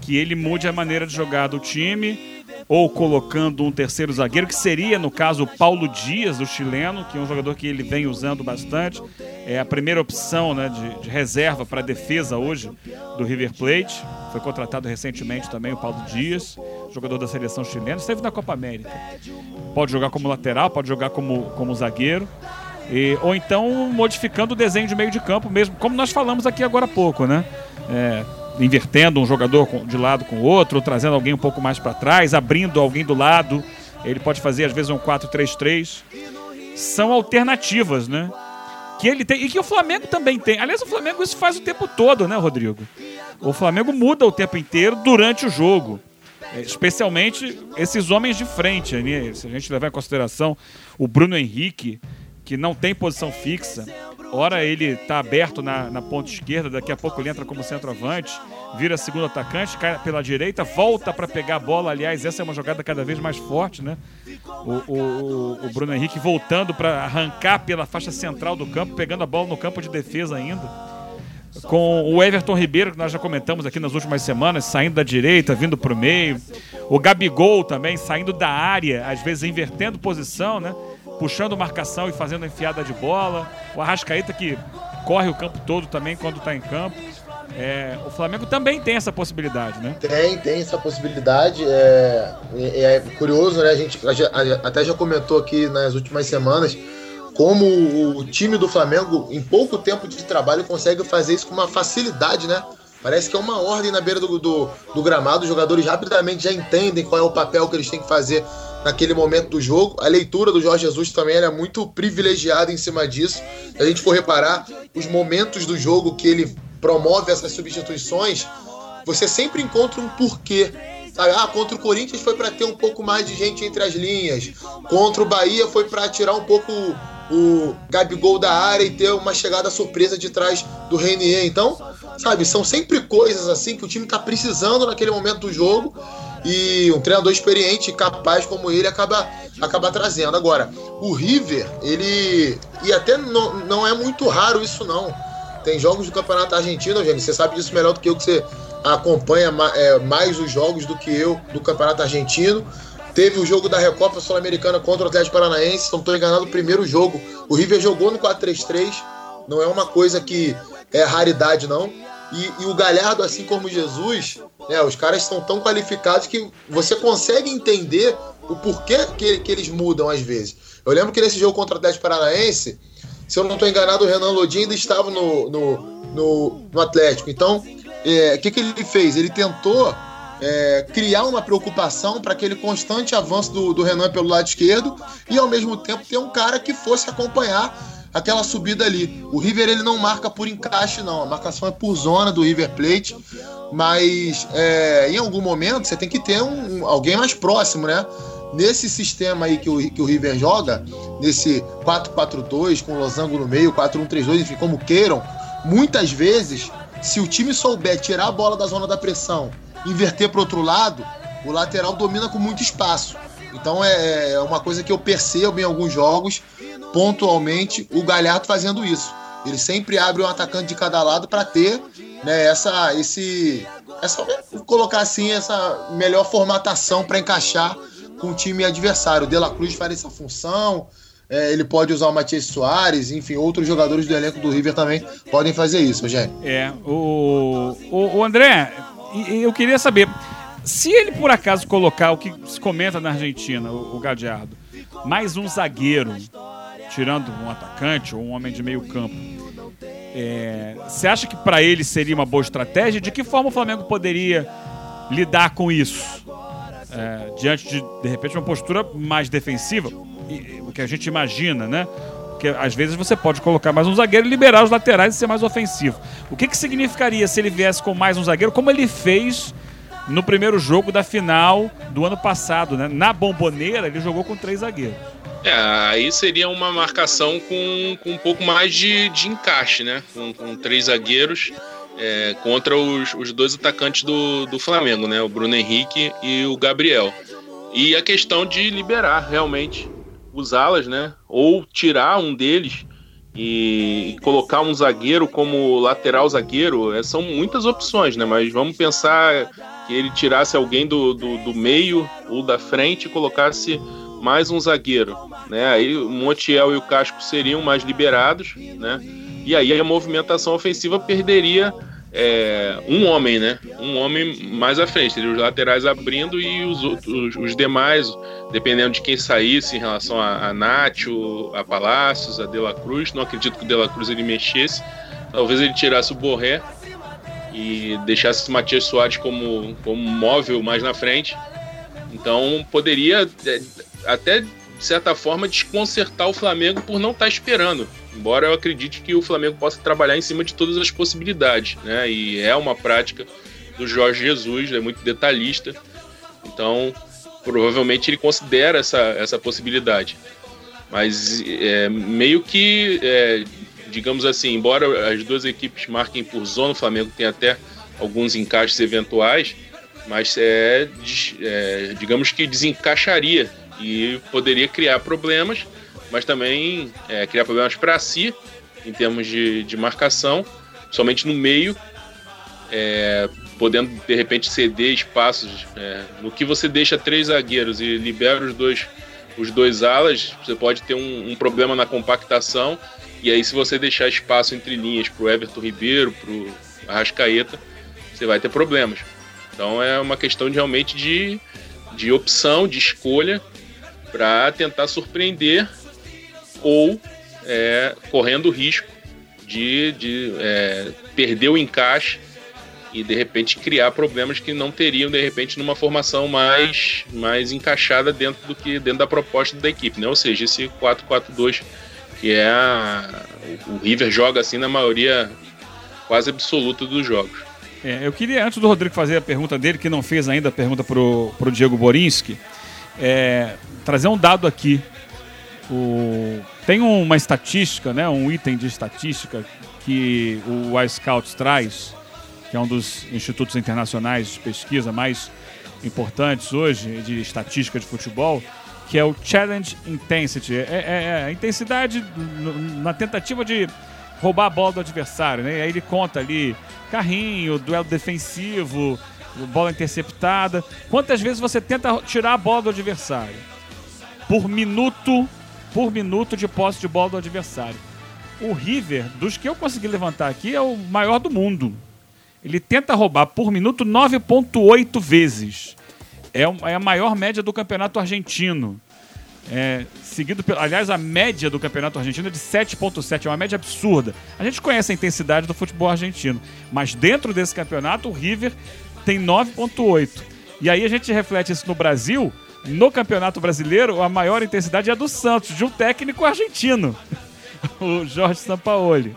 que ele mude a maneira de jogar do time ou colocando um terceiro zagueiro, que seria, no caso, o Paulo Dias, o chileno, que é um jogador que ele vem usando bastante. É a primeira opção né, de, de reserva para a defesa hoje do River Plate. Foi contratado recentemente também o Paulo Dias, jogador da seleção chilena, esteve na Copa América. Pode jogar como lateral, pode jogar como, como zagueiro. E, ou então modificando o desenho de meio de campo mesmo, como nós falamos aqui agora há pouco, né? É, invertendo um jogador de lado com o outro, trazendo alguém um pouco mais para trás, abrindo alguém do lado. Ele pode fazer às vezes um 4-3-3. São alternativas, né? Que ele tem e que o Flamengo também tem. Aliás, o Flamengo isso faz o tempo todo, né, Rodrigo? O Flamengo muda o tempo inteiro durante o jogo. É, especialmente esses homens de frente. Né? Se a gente levar em consideração o Bruno Henrique, que não tem posição fixa. Ora ele está aberto na, na ponta esquerda, daqui a pouco ele entra como centroavante, vira segundo atacante, cai pela direita, volta para pegar a bola. Aliás, essa é uma jogada cada vez mais forte, né? O, o, o Bruno Henrique voltando para arrancar pela faixa central do campo, pegando a bola no campo de defesa ainda. Com o Everton Ribeiro, que nós já comentamos aqui nas últimas semanas, saindo da direita, vindo para o meio. O Gabigol também saindo da área, às vezes invertendo posição, né? Puxando marcação e fazendo enfiada de bola. O Arrascaeta que corre o campo todo também quando está em campo. É, o Flamengo também tem essa possibilidade, né? Tem, tem essa possibilidade. É, é, é curioso, né? A gente até já comentou aqui nas últimas semanas como o time do Flamengo, em pouco tempo de trabalho, consegue fazer isso com uma facilidade, né? Parece que é uma ordem na beira do, do, do, gramado. Os jogadores rapidamente já entendem qual é o papel que eles têm que fazer naquele momento do jogo. A leitura do Jorge Jesus também é muito privilegiada em cima disso. Se a gente for reparar os momentos do jogo que ele promove essas substituições, você sempre encontra um porquê. Sabe? Ah, contra o Corinthians foi para ter um pouco mais de gente entre as linhas. Contra o Bahia foi para tirar um pouco o Gabigol da área e ter uma chegada surpresa de trás do Renier. Então, sabe, são sempre coisas assim que o time está precisando naquele momento do jogo e um treinador experiente e capaz como ele acaba, acaba trazendo. Agora, o River, ele. E até não, não é muito raro isso, não. Tem jogos do Campeonato Argentino, gente, você sabe disso melhor do que eu, que você acompanha é, mais os jogos do que eu do Campeonato Argentino. Teve o jogo da Recopa Sul-Americana contra o Atlético Paranaense, se não estou enganado, o primeiro jogo. O River jogou no 4-3-3, não é uma coisa que é raridade, não. E, e, o Galhardo, assim como Jesus, né, os caras são tão qualificados que você consegue entender o porquê que, que eles mudam às vezes. Eu lembro que nesse jogo contra o Atlético Paranaense, se eu não estou enganado, o Renan Lodin ainda estava no, no, no, no Atlético. Então, é, o é, que, que ele fez? Ele tentou é, criar uma preocupação para aquele constante avanço do, do Renan pelo lado esquerdo e ao mesmo tempo ter um cara que fosse acompanhar aquela subida ali. O River ele não marca por encaixe, não. A marcação é por zona do River Plate. Mas é, em algum momento você tem que ter um, alguém mais próximo, né? Nesse sistema aí que o, que o River joga, nesse 4-4-2, com o Losango no meio, 4-1-3-2, enfim, como queiram, muitas vezes, se o time souber tirar a bola da zona da pressão inverter para outro lado, o lateral domina com muito espaço. Então é, é uma coisa que eu percebo em alguns jogos, pontualmente, o Galhardo fazendo isso. Ele sempre abre um atacante de cada lado para ter né, essa, esse, essa, colocar assim, essa melhor formatação para encaixar com o time adversário. O De La Cruz faz essa função, é, ele pode usar o Matias Soares, enfim, outros jogadores do elenco do River também podem fazer isso, Rogério. É, o, o, o André, eu queria saber, se ele por acaso colocar o que se comenta na Argentina, o, o Gadiardo, mais um zagueiro, tirando um atacante ou um homem de meio campo, é, você acha que para ele seria uma boa estratégia? De que forma o Flamengo poderia lidar com isso? É, diante de, de repente, uma postura mais defensiva, o que a gente imagina, né? Porque às vezes você pode colocar mais um zagueiro e liberar os laterais e ser mais ofensivo. O que, que significaria se ele viesse com mais um zagueiro, como ele fez no primeiro jogo da final do ano passado, né? Na bomboneira, ele jogou com três zagueiros. É, aí seria uma marcação com, com um pouco mais de, de encaixe, né? Com, com três zagueiros é, contra os, os dois atacantes do, do Flamengo, né? O Bruno Henrique e o Gabriel. E a questão de liberar realmente usá-las, né? Ou tirar um deles e colocar um zagueiro como lateral zagueiro, é, são muitas opções, né? Mas vamos pensar que ele tirasse alguém do, do, do meio ou da frente e colocasse mais um zagueiro, né? Aí o Montiel e o Casco seriam mais liberados, né? E aí a movimentação ofensiva perderia é, um homem, né? Um homem mais à frente, teria os laterais abrindo e os, outros, os demais, dependendo de quem saísse em relação a, a Nacho, a Palácios, a De La Cruz. Não acredito que o De La Cruz ele mexesse. Talvez ele tirasse o Borré e deixasse o Matias Soares como, como móvel mais na frente. Então poderia é, até de certa forma desconcertar o Flamengo por não estar tá esperando. Embora eu acredite que o Flamengo possa trabalhar em cima de todas as possibilidades, né? E é uma prática do Jorge Jesus, é muito detalhista. Então, provavelmente ele considera essa, essa possibilidade. Mas é, meio que, é, digamos assim, embora as duas equipes marquem por zona, o Flamengo tem até alguns encaixes eventuais, mas é, é digamos que desencaixaria e poderia criar problemas, mas também é, criar problemas para si, em termos de, de marcação, somente no meio, é, podendo de repente ceder espaços. É, no que você deixa três zagueiros e libera os dois, os dois alas, você pode ter um, um problema na compactação. E aí, se você deixar espaço entre linhas para o Everton Ribeiro, para o Arrascaeta, você vai ter problemas. Então é uma questão de, realmente de, de opção, de escolha para tentar surpreender ou é, correndo o risco de, de é, perder o encaixe e de repente criar problemas que não teriam de repente numa formação mais, mais encaixada dentro do que dentro da proposta da equipe, né? Ou seja, esse 4-4-2 que é a, o River joga assim na maioria quase absoluta dos jogos. É, eu queria, antes do Rodrigo fazer a pergunta dele, que não fez ainda a pergunta pro, pro Diego Borinski, é, trazer um dado aqui. O, tem uma estatística, né, um item de estatística que o iScouts traz, que é um dos institutos internacionais de pesquisa mais importantes hoje de estatística de futebol, que é o Challenge Intensity. É, é, é a intensidade na tentativa de roubar a bola do adversário, né? E aí ele conta ali carrinho, duelo defensivo, bola interceptada. Quantas vezes você tenta tirar a bola do adversário? Por minuto, por minuto de posse de bola do adversário. O River, dos que eu consegui levantar aqui, é o maior do mundo. Ele tenta roubar por minuto 9,8 vezes. É, é a maior média do campeonato argentino. É, seguido pelo. Aliás, a média do campeonato argentino é de 7,7, é uma média absurda. A gente conhece a intensidade do futebol argentino, mas dentro desse campeonato, o River tem 9,8. E aí a gente reflete isso no Brasil. No campeonato brasileiro, a maior intensidade é a do Santos, de um técnico argentino, o Jorge Sampaoli.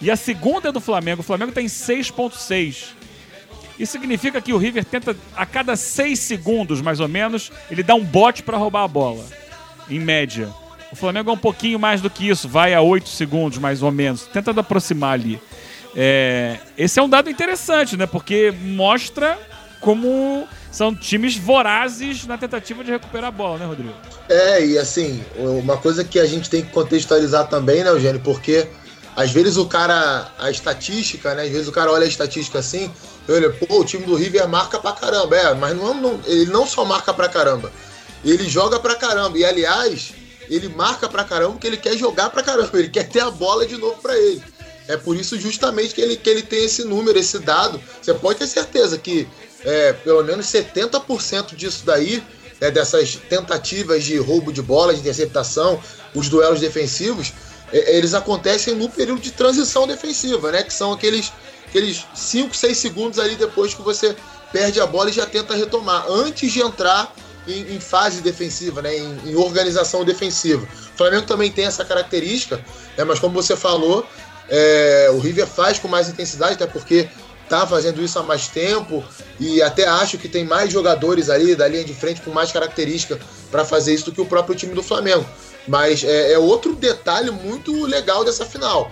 E a segunda é do Flamengo. O Flamengo tem 6,6. Isso significa que o River tenta, a cada 6 segundos, mais ou menos, ele dá um bote para roubar a bola em média. O Flamengo é um pouquinho mais do que isso, vai a 8 segundos, mais ou menos, tentando aproximar ali. É, esse é um dado interessante, né? Porque mostra como são times vorazes na tentativa de recuperar a bola, né, Rodrigo? É, e assim, uma coisa que a gente tem que contextualizar também, né, Eugênio? Porque às vezes o cara, a estatística, né? Às vezes o cara olha a estatística assim, olha, pô, o time do River marca pra caramba. É, mas não, não, ele não só marca pra caramba. Ele joga pra caramba. E aliás, ele marca pra caramba porque ele quer jogar pra caramba. Ele quer ter a bola de novo pra ele. É por isso justamente que ele, que ele tem esse número, esse dado. Você pode ter certeza que é, pelo menos 70% disso daí, é, dessas tentativas de roubo de bola, de interceptação, os duelos defensivos, é, eles acontecem no período de transição defensiva, né? Que são aqueles, aqueles 5, 6 segundos ali depois que você perde a bola e já tenta retomar. Antes de entrar em, em fase defensiva, né, em, em, organização defensiva. O Flamengo também tem essa característica, né, mas como você falou, é, o River faz com mais intensidade, até porque tá fazendo isso há mais tempo e até acho que tem mais jogadores ali da linha de frente com mais característica para fazer isso do que o próprio time do Flamengo. Mas é, é outro detalhe muito legal dessa final.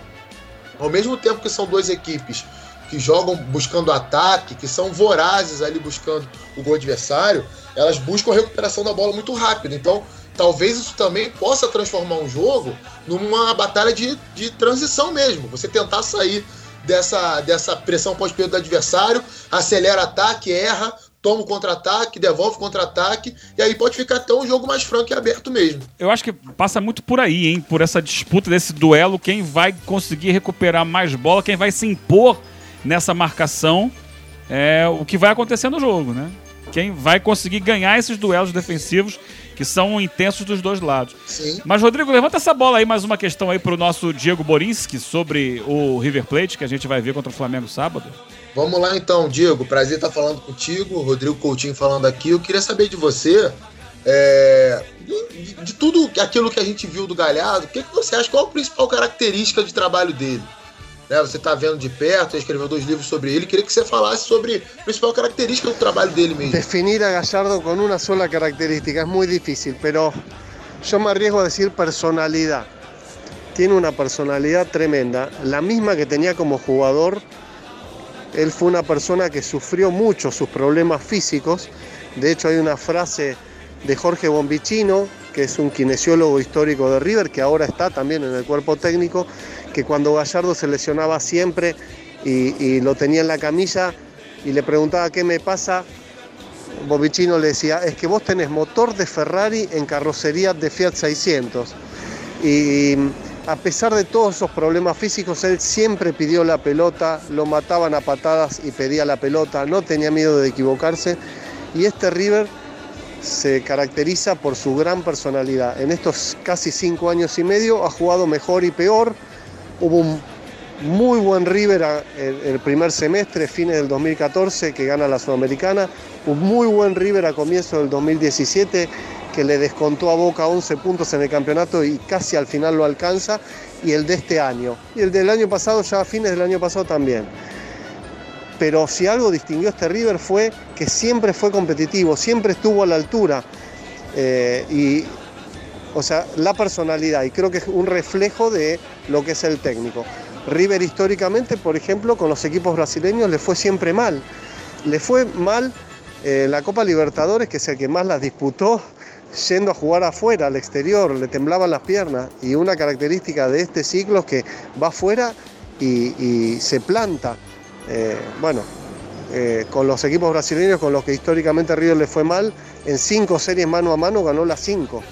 Ao mesmo tempo que são duas equipes que jogam buscando ataque, que são vorazes ali buscando o gol adversário, elas buscam a recuperação da bola muito rápido. Então, talvez isso também possa transformar um jogo numa batalha de, de transição mesmo. Você tentar sair dessa, dessa pressão pós-período do adversário, acelera ataque, erra, toma o contra-ataque, devolve o contra-ataque, e aí pode ficar até um jogo mais franco e aberto mesmo. Eu acho que passa muito por aí, hein? Por essa disputa desse duelo, quem vai conseguir recuperar mais bola, quem vai se impor nessa marcação, é o que vai acontecer no jogo, né? Quem vai conseguir ganhar esses duelos defensivos que são intensos dos dois lados. Sim. Mas, Rodrigo, levanta essa bola aí, mais uma questão aí pro nosso Diego Borinski sobre o River Plate, que a gente vai ver contra o Flamengo sábado. Vamos lá então, Diego. Prazer estar falando contigo, Rodrigo Coutinho falando aqui. Eu queria saber de você, é, de, de tudo aquilo que a gente viu do Galhardo, o que, que você acha? Qual a principal característica de trabalho dele? Né, você está vendo de perto, escreveu dois livros sobre ele. Queria que você falasse sobre a principal característica do trabalho dele mesmo. Definir a Gallardo con una sola característica es muy difícil, pero yo me arriesgo a decir personalidad. Tiene una personalidad tremenda, la misma que tenía como jugador. Él fue una persona que sufrió mucho sus problemas físicos. De hecho, hay una frase de Jorge Bombicino, que es un kinesiólogo histórico de River, que ahora está también en el cuerpo técnico, que cuando Gallardo se lesionaba siempre y, lo tenía en la camilla y le preguntaba qué me pasa, Bobicino le decía, es que vos tenés motor de Ferrari en carrocería de Fiat 600. Y a pesar de todos esos problemas físicos, él siempre pidió la pelota, lo mataban a patadas y pedía la pelota, no tenía miedo de equivocarse. Y este River se caracteriza por su gran personalidad. En estos casi cinco años y medio ha jugado mejor y peor. Hubo un muy buen River el primer semestre, fines del 2014, que gana la Sudamericana. Un muy buen River a comienzo del 2017, que le descontó a Boca 11 puntos en el campeonato y casi al final lo alcanza. Y el de este año. Y el del año pasado, ya a fines del año pasado también. Pero si algo distinguió este River fue que siempre fue competitivo, siempre estuvo a la altura. Eh, y, o sea, la personalidad, y creo que es un reflejo de lo que es el técnico. River históricamente, por ejemplo, con los equipos brasileños le fue siempre mal. Le fue mal eh, la Copa Libertadores, que es el que más las disputó, yendo a jugar afuera, al exterior, le temblaban las piernas. Y una característica de este ciclo es que va afuera y, y se planta. Eh, bueno, eh, con los equipos brasileños con los que históricamente River le fue mal, en cinco series mano a mano ganó las cinco,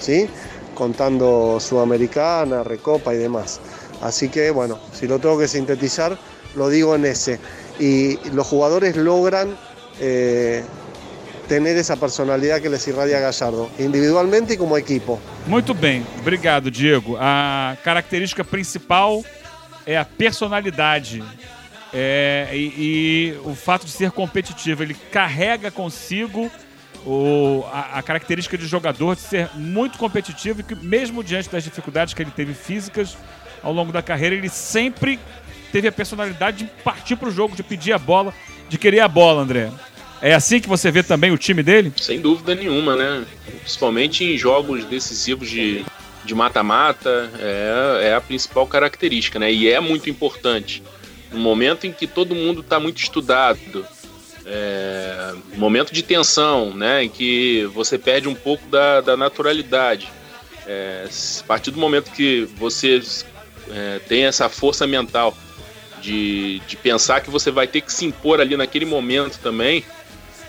¿sí? contando Sudamericana, Recopa y demás. Así que bueno, si lo tengo que sintetizar, lo digo en ese. Y los jugadores logran eh, tener esa personalidad que les irradia Gallardo, individualmente y como equipo. Muito bem, obrigado, Diego. A característica principal é a personalidade. É, e, e o fato de ser competitivo. Ele carrega consigo o- a, a característica de jogador de ser muito competitivo e que, mesmo diante das dificuldades que ele teve físicas ao longo da carreira, ele sempre teve a personalidade de partir para o jogo, de pedir a bola, de querer a bola, André. É assim que você vê também o time dele? Sem dúvida nenhuma, né? Principalmente em jogos decisivos de de mata-mata, é, é a principal característica, né? E é muito importante. No momento em que todo mundo está muito estudado, é, momento de tensão, né? Em que você perde um pouco da, da naturalidade. É, a partir do momento que você é, tem essa força mental de, de pensar que você vai ter que se impor ali naquele momento também,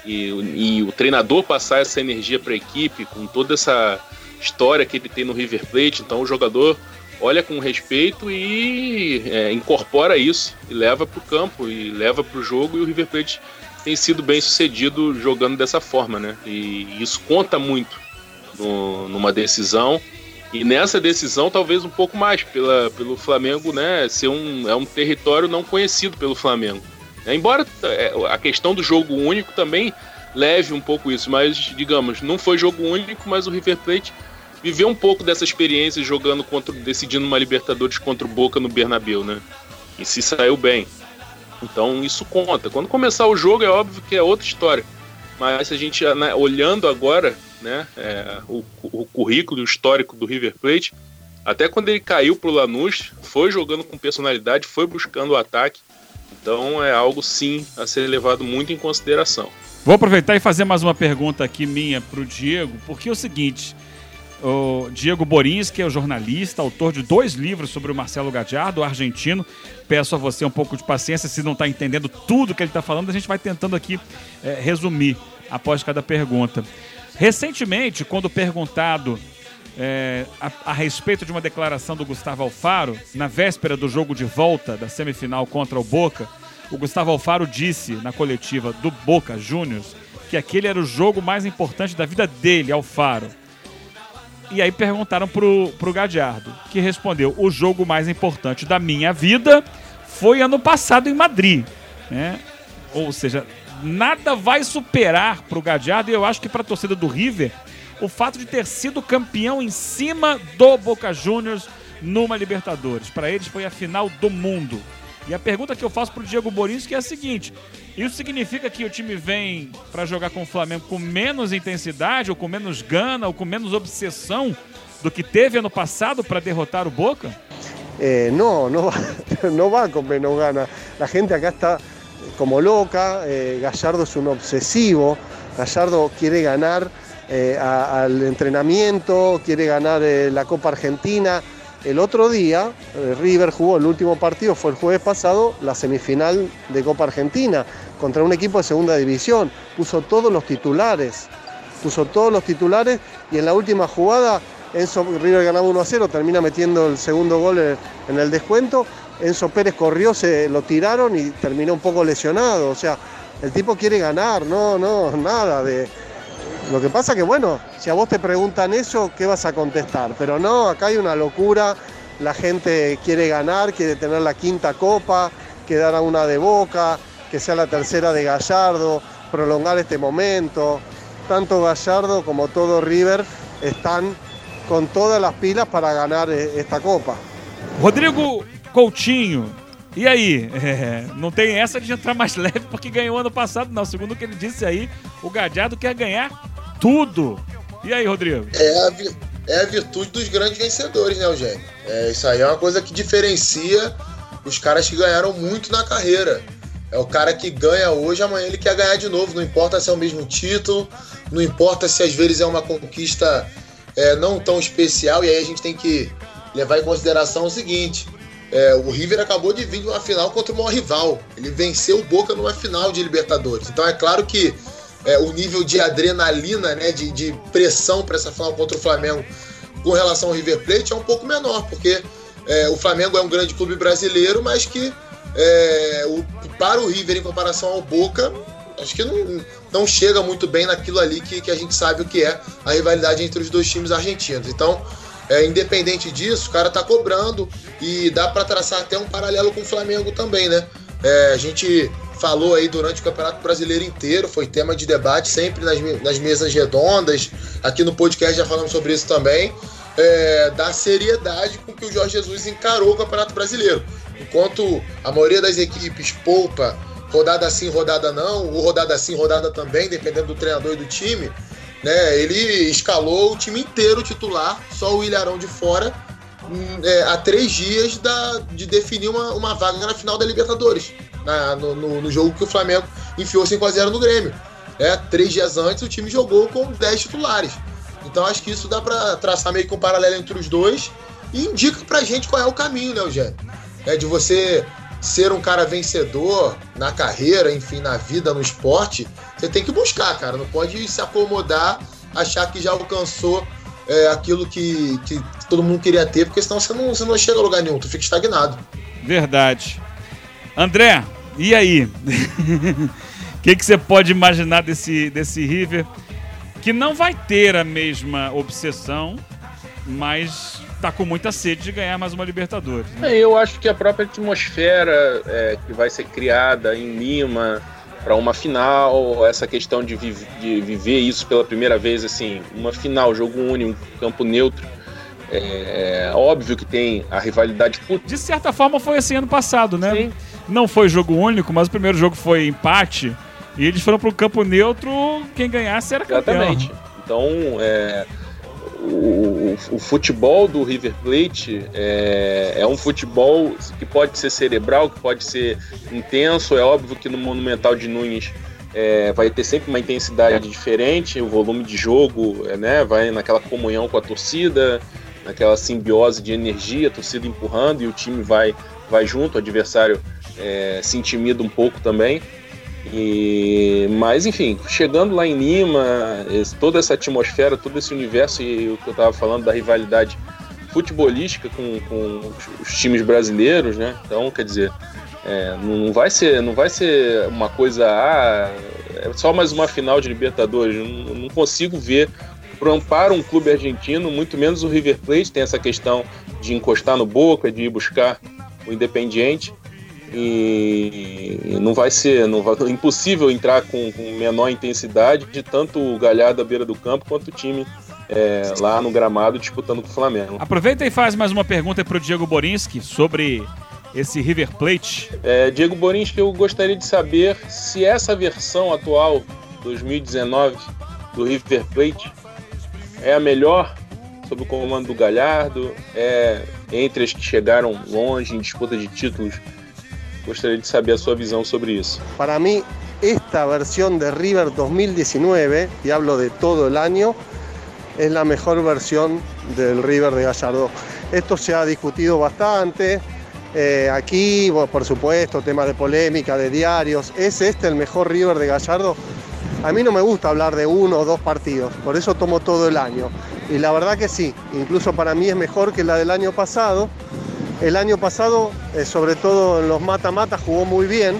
e, e o treinador passar essa energia para a equipe, com toda essa história que ele tem no River Plate, então o jogador olha com respeito e é, incorpora isso e leva para o campo e leva para o jogo e o River Plate tem sido bem sucedido jogando dessa forma, né? E isso conta muito no- numa decisão e nessa decisão talvez um pouco mais pela, pelo Flamengo, né? Ser um é um território não conhecido pelo Flamengo. É, Embora a questão do jogo único também leve um pouco isso, mas digamos, não foi jogo único, mas o River Plate viveu um pouco dessa experiência jogando contra, decidindo uma Libertadores contra o Boca no Bernabéu, né? E se saiu bem. Então isso conta. Quando começar o jogo é óbvio que é outra história. Mas a gente né, olhando agora, né, é, o, o currículo histórico do River Plate, até quando ele caiu pro Lanús, foi jogando com personalidade, foi buscando o ataque. Então é algo sim a ser levado muito em consideração. Vou aproveitar e fazer mais uma pergunta aqui minha pro Diego, porque é o seguinte: o Diego Borins, que é o jornalista, autor de dois livros sobre o Marcelo Gadiardo, argentino. Peço a você um pouco de paciência, se não está entendendo tudo que ele está falando, a gente vai tentando aqui é, resumir após cada pergunta. Recentemente, quando perguntado é, a, a, respeito de uma declaração do Gustavo Alfaro, na véspera do jogo de volta da semifinal contra o Boca, o Gustavo Alfaro disse na coletiva do Boca Juniors que aquele era o jogo mais importante da vida dele, Alfaro. E aí perguntaram pro, pro Gadiardo, que respondeu: o jogo mais importante da minha vida foi ano passado em Madrid. Né? Ou seja, nada vai superar pro Gadiardo, e eu acho que para a torcida do River, o fato de ter sido campeão em cima do Boca Juniors numa Libertadores. Para eles foi a final do mundo. E a pergunta que eu faço pro Diego Borins que é a seguinte: isso significa que o time vem para jogar com o Flamengo com menos intensidade, ou com menos gana, ou com menos obsessão do que teve ano passado para derrotar o Boca? Eh, no, no, no va con menos gana. La gente acá está como loca. Eh, Gallardo es un obsesivo. Gallardo quiere ganar eh, a, al ganar eh, la Copa Argentina. El otro día, eh, River jugó el último partido, fue el jueves pasado, la semifinal de Copa Argentina, contra un equipo de segunda división. Puso todos los titulares, puso todos los titulares y en la última jugada, Enzo River ganaba 1 a 0, termina metiendo el segundo gol en el descuento. Enzo Pérez corrió, se lo tiraron y terminó un poco lesionado. O sea, el tipo quiere ganar, no, no, nada de lo que pasa que, bueno, si a vos te preguntan eso, ¿qué vas a contestar? Pero no, acá hay una locura, la gente quiere ganar, quiere tener la quinta copa, quedar a una de boca, que sea la tercera de Gallardo, prolongar este momento. Tanto Gallardo como todo River están con todas las pilas para ganar eh, esta copa. Rodrigo Coutinho, e aí? É, não tem essa de entrar mais leve porque ganhou ano passado, não. Segundo o que ele disse aí, o Gadiardo quer ganhar tudo. E aí, Rodrigo? É a, vi- é a virtude dos grandes vencedores, né, Eugênio? É, isso aí é uma coisa que diferencia os caras que ganharam muito na carreira. É o cara que ganha hoje, amanhã ele quer ganhar de novo. Não importa se é o mesmo título, não importa se às vezes é uma conquista é, não tão especial. E aí a gente tem que levar em consideração o seguinte: é, o River acabou de vir de uma final contra o maior rival. Ele venceu o Boca numa final de Libertadores. Então é claro que é, o nível de adrenalina, né, de, de pressão para essa final contra o Flamengo com relação ao River Plate é um pouco menor, porque é, o Flamengo é um grande clube brasileiro, mas que é, o- para o River em comparação ao Boca, acho que não, não chega muito bem naquilo ali que, que a gente sabe o que é a rivalidade entre os dois times argentinos. Então, é, independente disso, o cara tá cobrando e dá para traçar até um paralelo com o Flamengo também, né? É, a gente falou aí durante o Campeonato Brasileiro inteiro, foi tema de debate sempre nas, nas mesas redondas, aqui no podcast já falamos sobre isso também, é, da seriedade com que o Jorge Jesus encarou o Campeonato Brasileiro. Enquanto a maioria das equipes poupa rodada sim, rodada não, ou rodada sim, rodada também, dependendo do treinador e do time, né? Ele escalou o time inteiro titular, só o Ilharão de fora, hum, é, há três dias da- de definir uma, uma vaga na final da Libertadores, na- no, no- no jogo que o Flamengo enfiou 5x0 no Grêmio. É, três dias antes o time jogou com 10 titulares. Então acho que isso dá pra traçar meio que um paralelo entre os dois e indica pra gente qual é o caminho, né, Eugênio? É de você ser um cara vencedor na carreira, enfim, na vida, no esporte, você tem que buscar, cara. Não pode se acomodar, achar que já alcançou é, aquilo que, que todo mundo queria ter, porque senão você não, você não chega a lugar nenhum, tu fica estagnado. Verdade. André, e aí? O que, que você pode imaginar desse, desse River que não vai ter a mesma obsessão, mas tá com muita sede de ganhar mais uma Libertadores? né? É, Eu acho que a própria atmosfera é, que vai ser criada em Lima para uma final, essa questão de, vi- de viver isso pela primeira vez, assim, uma final, jogo único, campo neutro. É, óbvio que tem a rivalidade De certa forma foi assim ano passado, né? Sim. Não foi jogo único, mas o primeiro jogo foi empate. E eles foram pro campo neutro, quem ganhasse era campeão. Exatamente. Então, é, o, o- o futebol do River Plate é, é um futebol que pode ser cerebral, que pode ser intenso. É óbvio que no Monumental de Nunes é, vai ter sempre uma intensidade diferente, o volume de jogo, é, né, vai naquela comunhão com a torcida, naquela simbiose de energia, a torcida empurrando e o time vai, vai junto, o adversário é, se intimida um pouco também. E, mas enfim, chegando lá em Lima, toda essa atmosfera, todo esse universo e o que eu estava falando da rivalidade futebolística com, com os times brasileiros, né? Então, quer dizer, é, não vai ser, não vai ser uma coisa, ah, é só mais uma final de Libertadores. Não, não consigo ver para um clube argentino, muito menos o River Plate tem essa questão de encostar no Boca, de ir buscar o Independiente. E, não vai ser, não vai, é impossível entrar com, com menor intensidade de tanto o Galhardo à beira do campo quanto o time é, lá no gramado disputando com o Flamengo. Aproveita e faz mais uma pergunta para o Diego Borinski sobre esse River Plate. É, Diego Borinski, eu gostaria de saber se essa versão atual, 2019, do River Plate, é a melhor sob o comando do Galhardo, é entre as que chegaram longe em disputa de títulos. Gostaria de saber a sua visão sobre isso. Para mim, esta versão de River 2019, e hablo de todo o ano, es la mejor versión del River de Gallardo. Esto se ha discutido bastante. Eh, aquí, por supuesto, temas de polémica, de diarios. ¿Es este el mejor River de Gallardo? A mí no me gusta hablar de uno o dos partidos, por eso tomo todo el año. Y la verdad que sí, incluso para mí es mejor que la del año pasado. El año pasado, eh, sobre todo en los mata-mata, jugó muy bien,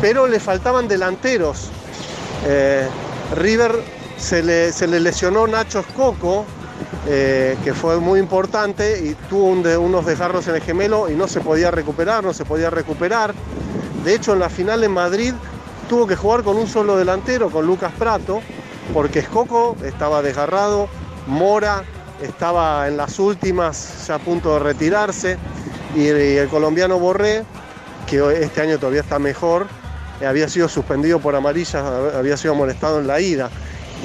pero le faltaban delanteros. Eh, River se le, se le lesionó Nacho Escoco, eh, que fue muy importante y tuvo unos desgarros en el gemelo y no se podía recuperar, no se podía recuperar. De hecho, en la final en Madrid tuvo que jugar con un solo delantero, con Lucas Prato, porque Escoco estaba desgarrado, Mora estaba en las últimas, ya a punto de retirarse, y el colombiano Borré, que este año todavía está mejor, había sido suspendido por amarillas, había sido molestado en la ida.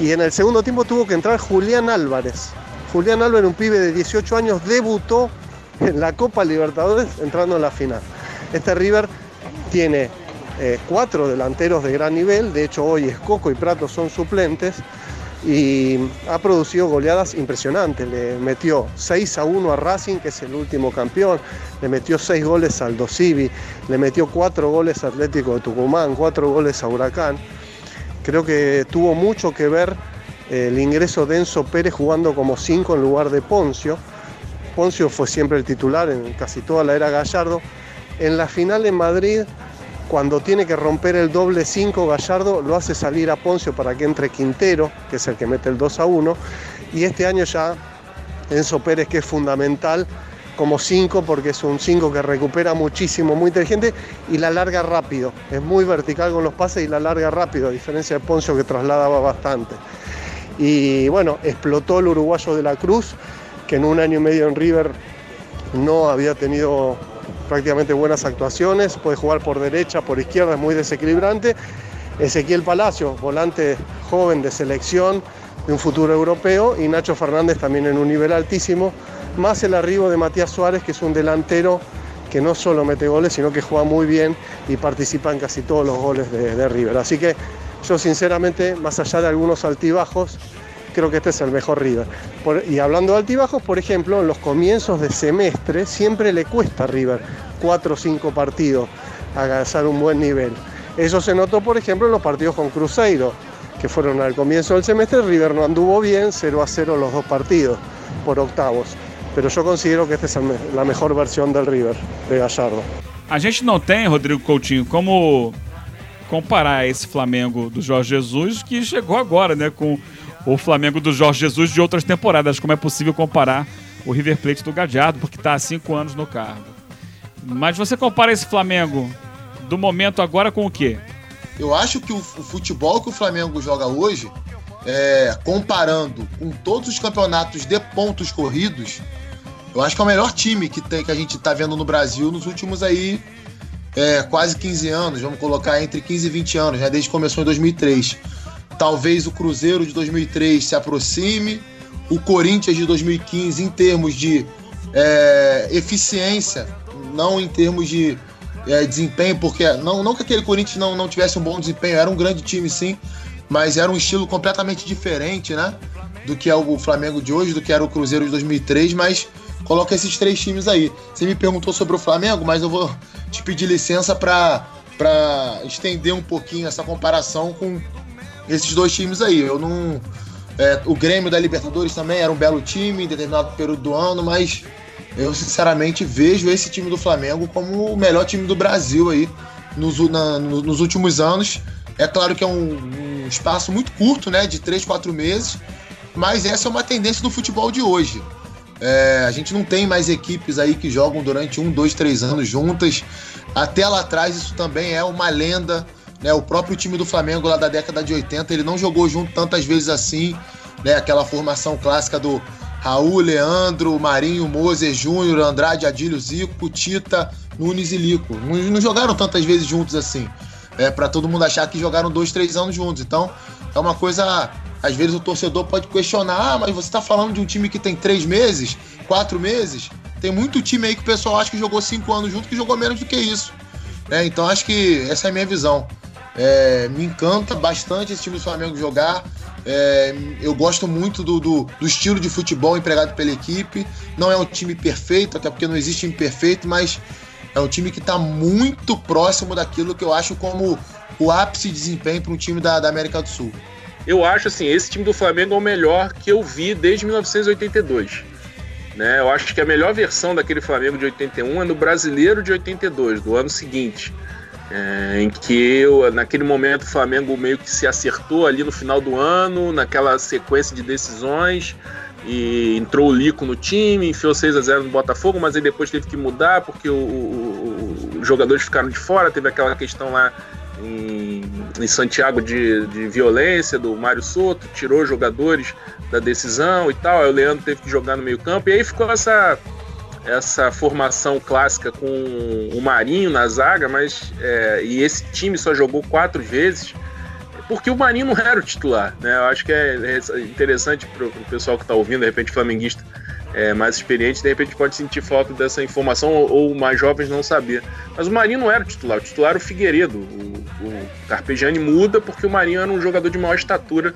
Y en el segundo tiempo tuvo que entrar Julián Álvarez. Julián Álvarez, un pibe de 18 años, debutó en la Copa Libertadores entrando en la final. Este River tiene eh, cuatro delanteros de gran nivel, de hecho hoy Escoco y Prato son suplentes y ha producido goleadas impresionantes. Le metió 6 a 1 a Racing, que es el último campeón, le metió 6 goles al Dosivi, le metió 4 goles a Atlético de Tucumán, 4 goles a Huracán. Creo que tuvo mucho que ver eh, el ingreso de Enzo Pérez jugando como 5 en lugar de Poncio. Poncio fue siempre el titular en casi toda la era Gallardo. En la final en Madrid, cuando tiene que romper el doble 5, Gallardo lo hace salir a Poncio para que entre Quintero, que es el que mete el 2 a 1. Y este año ya Enzo Pérez, que es fundamental, como 5 porque es un 5 que recupera muchísimo, muy inteligente y la larga rápido. Es muy vertical con los pases y la larga rápido, a diferencia de Poncio que trasladaba bastante. Y bueno, explotó el uruguayo de la Cruz, que en un año y medio en River no había tenido prácticamente buenas actuaciones, puede jugar por derecha, por izquierda, es muy desequilibrante. Ezequiel Palacio, volante joven de selección de un futuro europeo, y Nacho Fernández también en un nivel altísimo más el arribo de Matías Suárez, que es un delantero que no solo mete goles, sino que juega muy bien y participa en casi todos los goles de, River. Así que yo sinceramente, más allá de algunos altibajos, creo que este es el mejor River. y hablando de altibajos, por ejemplo, en los comienzos de semestre siempre le cuesta a River cuatro o cinco partidos alcanzar un buen nivel. Eso se notó, por ejemplo, en los partidos con Cruzeiro, que fueron al comienzo del semestre, River no anduvo bien, 0 a 0 los dos partidos por octavos pero yo considero que esta es la mejor versión del River, de Gallardo. A gente não tem, Rodrigo Coutinho, como comparar esse Flamengo do Jorge Jesus que chegou agora, né, com o Flamengo do Jorge Jesus de outras temporadas. Como é possível comparar o River Plate do Gadiardo, porque está há cinco anos no cargo. Mas você compara esse Flamengo do momento agora com o quê? Eu acho que o futebol que o Flamengo joga hoje, é, comparando com todos os campeonatos de pontos corridos, eu acho que é o melhor time que, tem, que a gente está vendo no Brasil nos últimos aí é, quase 15 anos, vamos colocar entre 15 e 20 anos, né, desde que começou em 2003. Talvez o Cruzeiro de 2003 se aproxime, o Corinthians de 2015 em termos de é, eficiência, não em termos de é, desempenho, porque não, não que aquele Corinthians não, não tivesse um bom desempenho, era um grande time sim, mas era um estilo completamente diferente, né? Do que é o Flamengo de hoje, do que era o Cruzeiro de 2003, mas coloca esses três times aí. Você me perguntou sobre o Flamengo, mas eu vou te pedir licença para estender um pouquinho essa comparação com esses dois times aí. Eu não. É, o Grêmio da Libertadores também era um belo time em determinado período do ano, mas eu sinceramente vejo esse time do Flamengo como o melhor time do Brasil aí nos, na, nos últimos anos. É claro que é um, um, espaço muito curto, né, de 3, 4 meses, mas essa é uma tendência do futebol de hoje. É, a gente não tem mais equipes aí que jogam durante um, dois, três anos juntas. Até lá atrás isso também é uma lenda. Né? O próprio time do Flamengo lá da década de 80, ele não jogou junto tantas vezes assim. Né? Aquela formação clássica do Raul, Leandro, Marinho, Moser, Júnior, Andrade, Adílio, Zico, Tita, Nunes e Lico. Não, não jogaram tantas vezes juntos assim. É, para todo mundo achar que jogaram dois, três anos juntos. Então, é uma coisa às vezes o torcedor pode questionar, ah, mas você está falando de um time que tem três meses, quatro meses? Tem muito time aí que o pessoal acha que jogou cinco anos junto que jogou menos do que isso. É, então acho que essa é a minha visão. É, me encanta bastante esse time do Flamengo jogar. É, eu gosto muito do, do, do, estilo de futebol empregado pela equipe. Não é um time perfeito, até porque não existe time perfeito, mas é um time que está muito próximo daquilo que eu acho como o ápice de desempenho para um time da, da América do Sul eu acho assim, esse time do Flamengo é o melhor que eu vi desde 1982. Né? Eu acho que a melhor versão daquele Flamengo de 81 é no Brasileiro de 82, do ano seguinte. É, em que eu, naquele momento o Flamengo meio que se acertou ali no final do ano, naquela sequência de decisões, e entrou o Lico no time, enfiou 6 a 0 no Botafogo, mas aí depois teve que mudar porque os jogadores ficaram de fora, teve aquela questão lá em, em Santiago de, de, violência do Mário Soto, tirou jogadores da decisão e tal. Aí o Leandro teve que jogar no meio-campo. E aí ficou essa, essa formação clássica com o Marinho na zaga, mas é, e esse time só jogou quatro vezes. Porque o Marinho não era o titular, né? Eu acho que é interessante para o pessoal que está ouvindo, de repente, flamenguista, é, mais experiente, de repente pode sentir falta dessa informação ou, ou, mais jovens não saber. Mas o Marinho não era o titular, o titular era o Figueiredo. O, o Carpegiani muda porque o Marinho era um jogador de maior estatura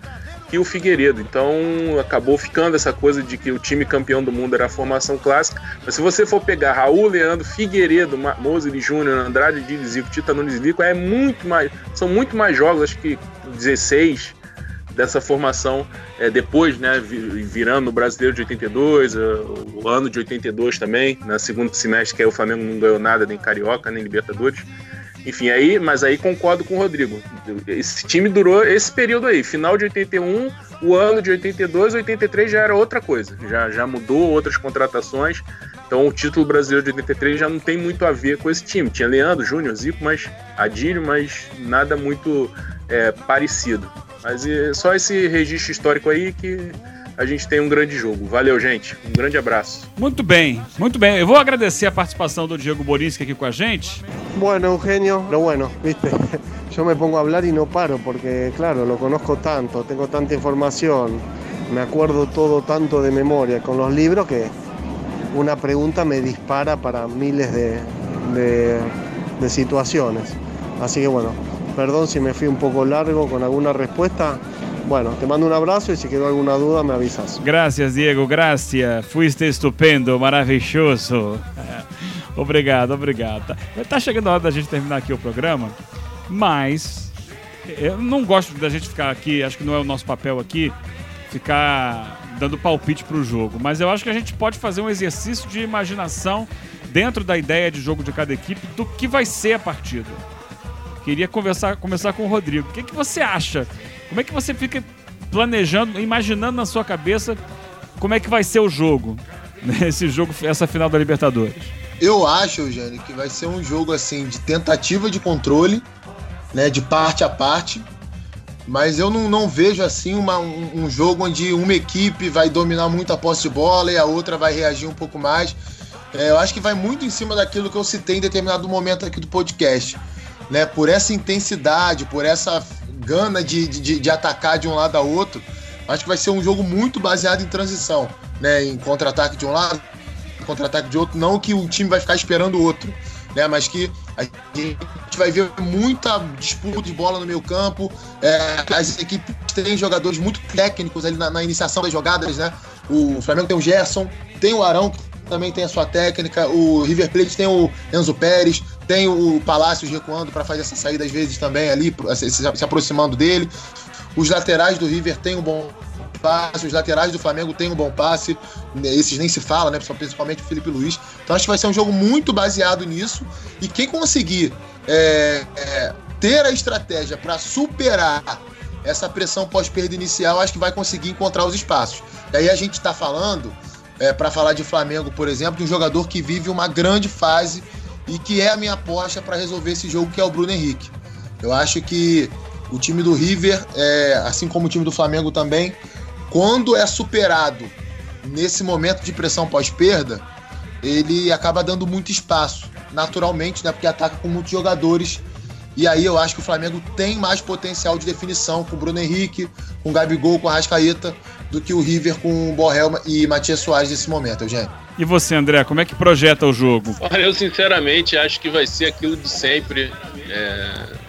que o Figueiredo. Então acabou ficando essa coisa de que o time campeão do mundo era a formação clássica. Mas se você for pegar Raul, Leandro, Figueiredo, Moser Júnior, Andrade, Zico, Tita Nunes Lico, é muito mais, são muito mais jogos, acho que 16, dessa formação é, depois, né, virando no Brasileiro de 82, é, o ano de 82 também, na segundo semestre que aí o Flamengo não ganhou nada, nem Carioca, nem Libertadores. Enfim, aí, mas aí concordo com o Rodrigo. Esse time durou esse período aí, final de 81, o ano de 82, 83 já era outra coisa, já, já mudou outras contratações. Então o título brasileiro de 83 já não tem muito a ver com esse time. Tinha Leandro, Júnior, Zico, mas Adílio, mas nada muito é, parecido. Mas é só esse registro histórico aí que a gente tem um grande jogo. Valeu, gente. Um grande abraço. Muito bem, muito bem. Eu vou agradecer a participação do Diego Borinski aqui com a gente. Bueno, Eugenio, lo bueno, viste, yo me pongo a hablar y no paro porque, claro, lo conozco tanto, tengo tanta información, me acuerdo todo tanto de memoria con los libros que una pregunta me dispara para miles de, de, de situaciones. Así que bueno, Perdón si me fui un poco largo con alguna respuesta. Bueno, te mando un abrazo y si quedó alguna duda me avisas. Gracias, Diego, gracias. Fuiste estupendo, maravilhoso. Obrigado, obrigado. Tá chegando a hora da gente terminar aqui o programa, mas eu não gosto da gente ficar aqui, acho que não é o nosso papel aqui, ficar dando palpite para o jogo. Mas eu acho que a gente pode fazer um exercício de imaginação dentro da ideia de jogo de cada equipe do que vai ser a partida. Queria conversar, começar com o Rodrigo. O que, que você acha? Como é que você fica planejando, imaginando na sua cabeça como é que vai ser o jogo? Esse jogo, essa final da Libertadores. Eu acho, Eugênio, que vai ser um jogo assim de tentativa de controle, né, de parte a parte. Mas eu não, não vejo assim uma, um, um jogo onde uma equipe vai dominar muito a posse de bola e a outra vai reagir um pouco mais. É, eu acho que vai muito em cima daquilo que eu citei em determinado momento aqui do podcast né, por essa intensidade, por essa gana de, de, de atacar de um lado a outro, acho que vai ser um jogo muito baseado em transição, né, em contra-ataque de um lado, contra-ataque de outro, não que o time vai ficar esperando o outro, né? Mas que a gente vai ver muita disputa de bola no meio campo. É, as equipes têm jogadores muito técnicos ali na, na, iniciação das jogadas, né? O Flamengo tem o Gerson, tem o Arão, que também tem a sua técnica. O River Plate tem o Enzo Pérez, tem o Palácios recuando para fazer essa saída às vezes também ali, se, se aproximando dele. Os laterais do River têm um bom passe, os laterais do Flamengo têm um bom passe, esses nem se fala, né? Principalmente o Felipe Luiz. Então acho que vai ser um jogo muito baseado nisso. E quem conseguir é, é, ter a estratégia para superar essa pressão pós-perda inicial, acho que vai conseguir encontrar os espaços. E aí a gente está falando, é, para falar de Flamengo, por exemplo, de um jogador que vive uma grande fase e que é a minha aposta para resolver esse jogo, que é o Bruno Henrique. Eu acho que o time do River, é, assim como o time do Flamengo também, quando é superado nesse momento de pressão pós-perda, ele acaba dando muito espaço, naturalmente, né? Porque ataca com muitos jogadores. E aí eu acho que o Flamengo tem mais potencial de definição com o Bruno Henrique, com o Gabigol, com a Rascaeta, do que o River com o Borrell e Matias Soares nesse momento, Eugênio. E você, André, como é que projeta o jogo? Olha, eu sinceramente acho que vai ser aquilo de sempre. É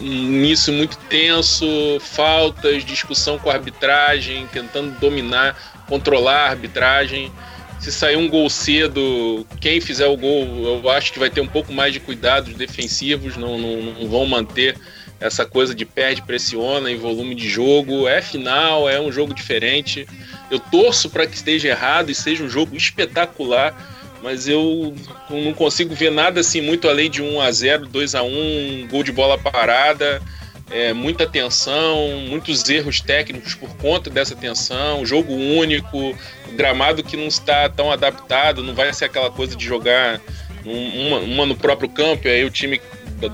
um início muito tenso, faltas, discussão com a arbitragem, tentando dominar, controlar a arbitragem. Se sair um gol cedo, quem fizer o gol, eu acho que vai ter um pouco mais de cuidados defensivos, não, não, não vão manter essa coisa de perde, pressiona em volume de jogo. É final, é um jogo diferente. Eu torço para que esteja errado e seja um jogo espetacular mas eu não consigo ver nada assim muito além de 1 a 0 2 a 1 gol de bola parada, é, muita tensão, muitos erros técnicos por conta dessa tensão, jogo único, gramado que não está tão adaptado, não vai ser aquela coisa de jogar uma, uma no próprio campo, e aí o time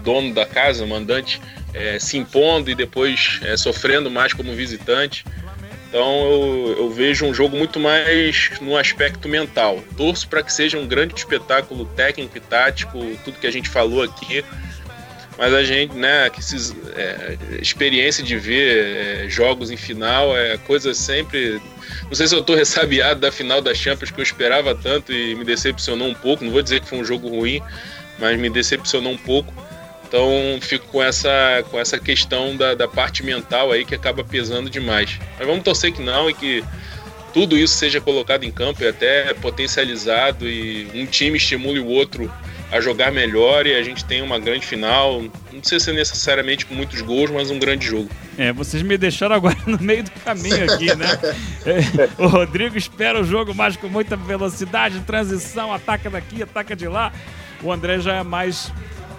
dono da casa, mandante, é, se impondo e depois é, sofrendo mais como visitante. Então eu, eu, vejo um jogo muito mais no aspecto mental. Torço para que seja um grande espetáculo técnico e tático, tudo que a gente falou aqui. Mas a gente, né, que esses, é, experiência de ver é, jogos em final é coisa sempre. Não sei se eu estou ressabiado da final da Champions que eu esperava tanto e me decepcionou um pouco. Não vou dizer que foi um jogo ruim, mas me decepcionou um pouco. Então fico com essa, com essa questão da, da parte mental aí que acaba pesando demais. Mas vamos torcer que não e que tudo isso seja colocado em campo e até potencializado e um time estimule o outro a jogar melhor e a gente tem uma grande final. Não sei se é necessariamente com muitos gols, mas um grande jogo. É, vocês me deixaram agora no meio do caminho aqui, né? É, o Rodrigo espera o jogo mais com muita velocidade, transição, ataca daqui, ataca de lá. O André já é mais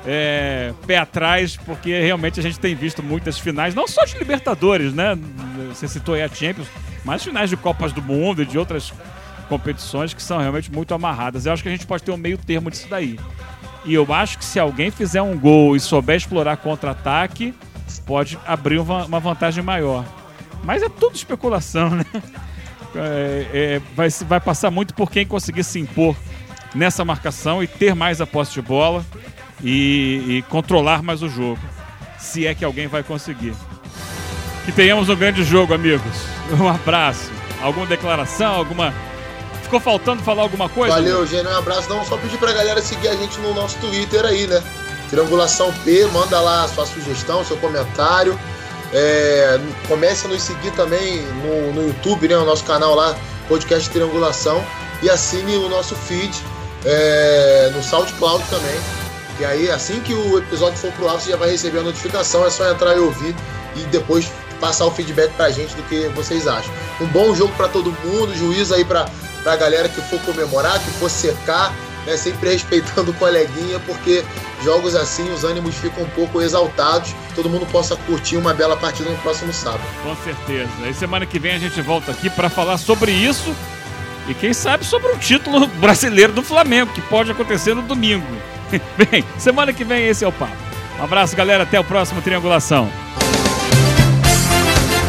é, pé atrás, porque realmente a gente tem visto muitas finais, não só de Libertadores, né? Você citou aí a Champions, mas finais de Copas do Mundo e de outras competições que são realmente muito amarradas. Eu acho que a gente pode ter um meio termo disso daí. E eu acho que se alguém fizer um gol e souber explorar contra-ataque, pode abrir uma, vantagem maior. Mas é tudo especulação, né? É, é, vai, vai passar muito por quem conseguir se impor nessa marcação e ter mais a posse de bola e, e controlar mais o jogo. Se é que alguém vai conseguir. Que tenhamos um grande jogo, amigos. Um abraço. Alguma declaração? Alguma. Ficou faltando falar alguma coisa? Valeu, Eugênio. Um abraço. Não, só pedir pra galera seguir a gente no nosso Twitter aí, né? Triangulação P, manda lá a sua sugestão, seu comentário. É, comece a nos seguir também no, no YouTube, né? O nosso canal lá, Podcast Triangulação. E assine o nosso feed é, no SoundCloud também. E aí, assim que o episódio for pro ar, você já vai receber a notificação. É só entrar e ouvir e depois passar o feedback pra gente do que vocês acham. Um bom jogo para todo mundo, juízo aí pra, pra galera que for comemorar, que for secar, né, sempre respeitando o coleguinha, porque jogos assim os ânimos ficam um pouco exaltados. Todo mundo possa curtir uma bela partida no próximo sábado. Com certeza. E semana que vem a gente volta aqui para falar sobre isso e quem sabe sobre o título brasileiro do Flamengo, que pode acontecer no domingo. Bem, semana que vem esse é o papo. Um abraço, galera. Até o próximo Triangulação.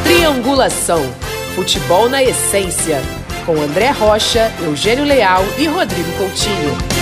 Triangulação. Futebol na essência. Com André Rocha, Eugênio Leal e Rodrigo Coutinho.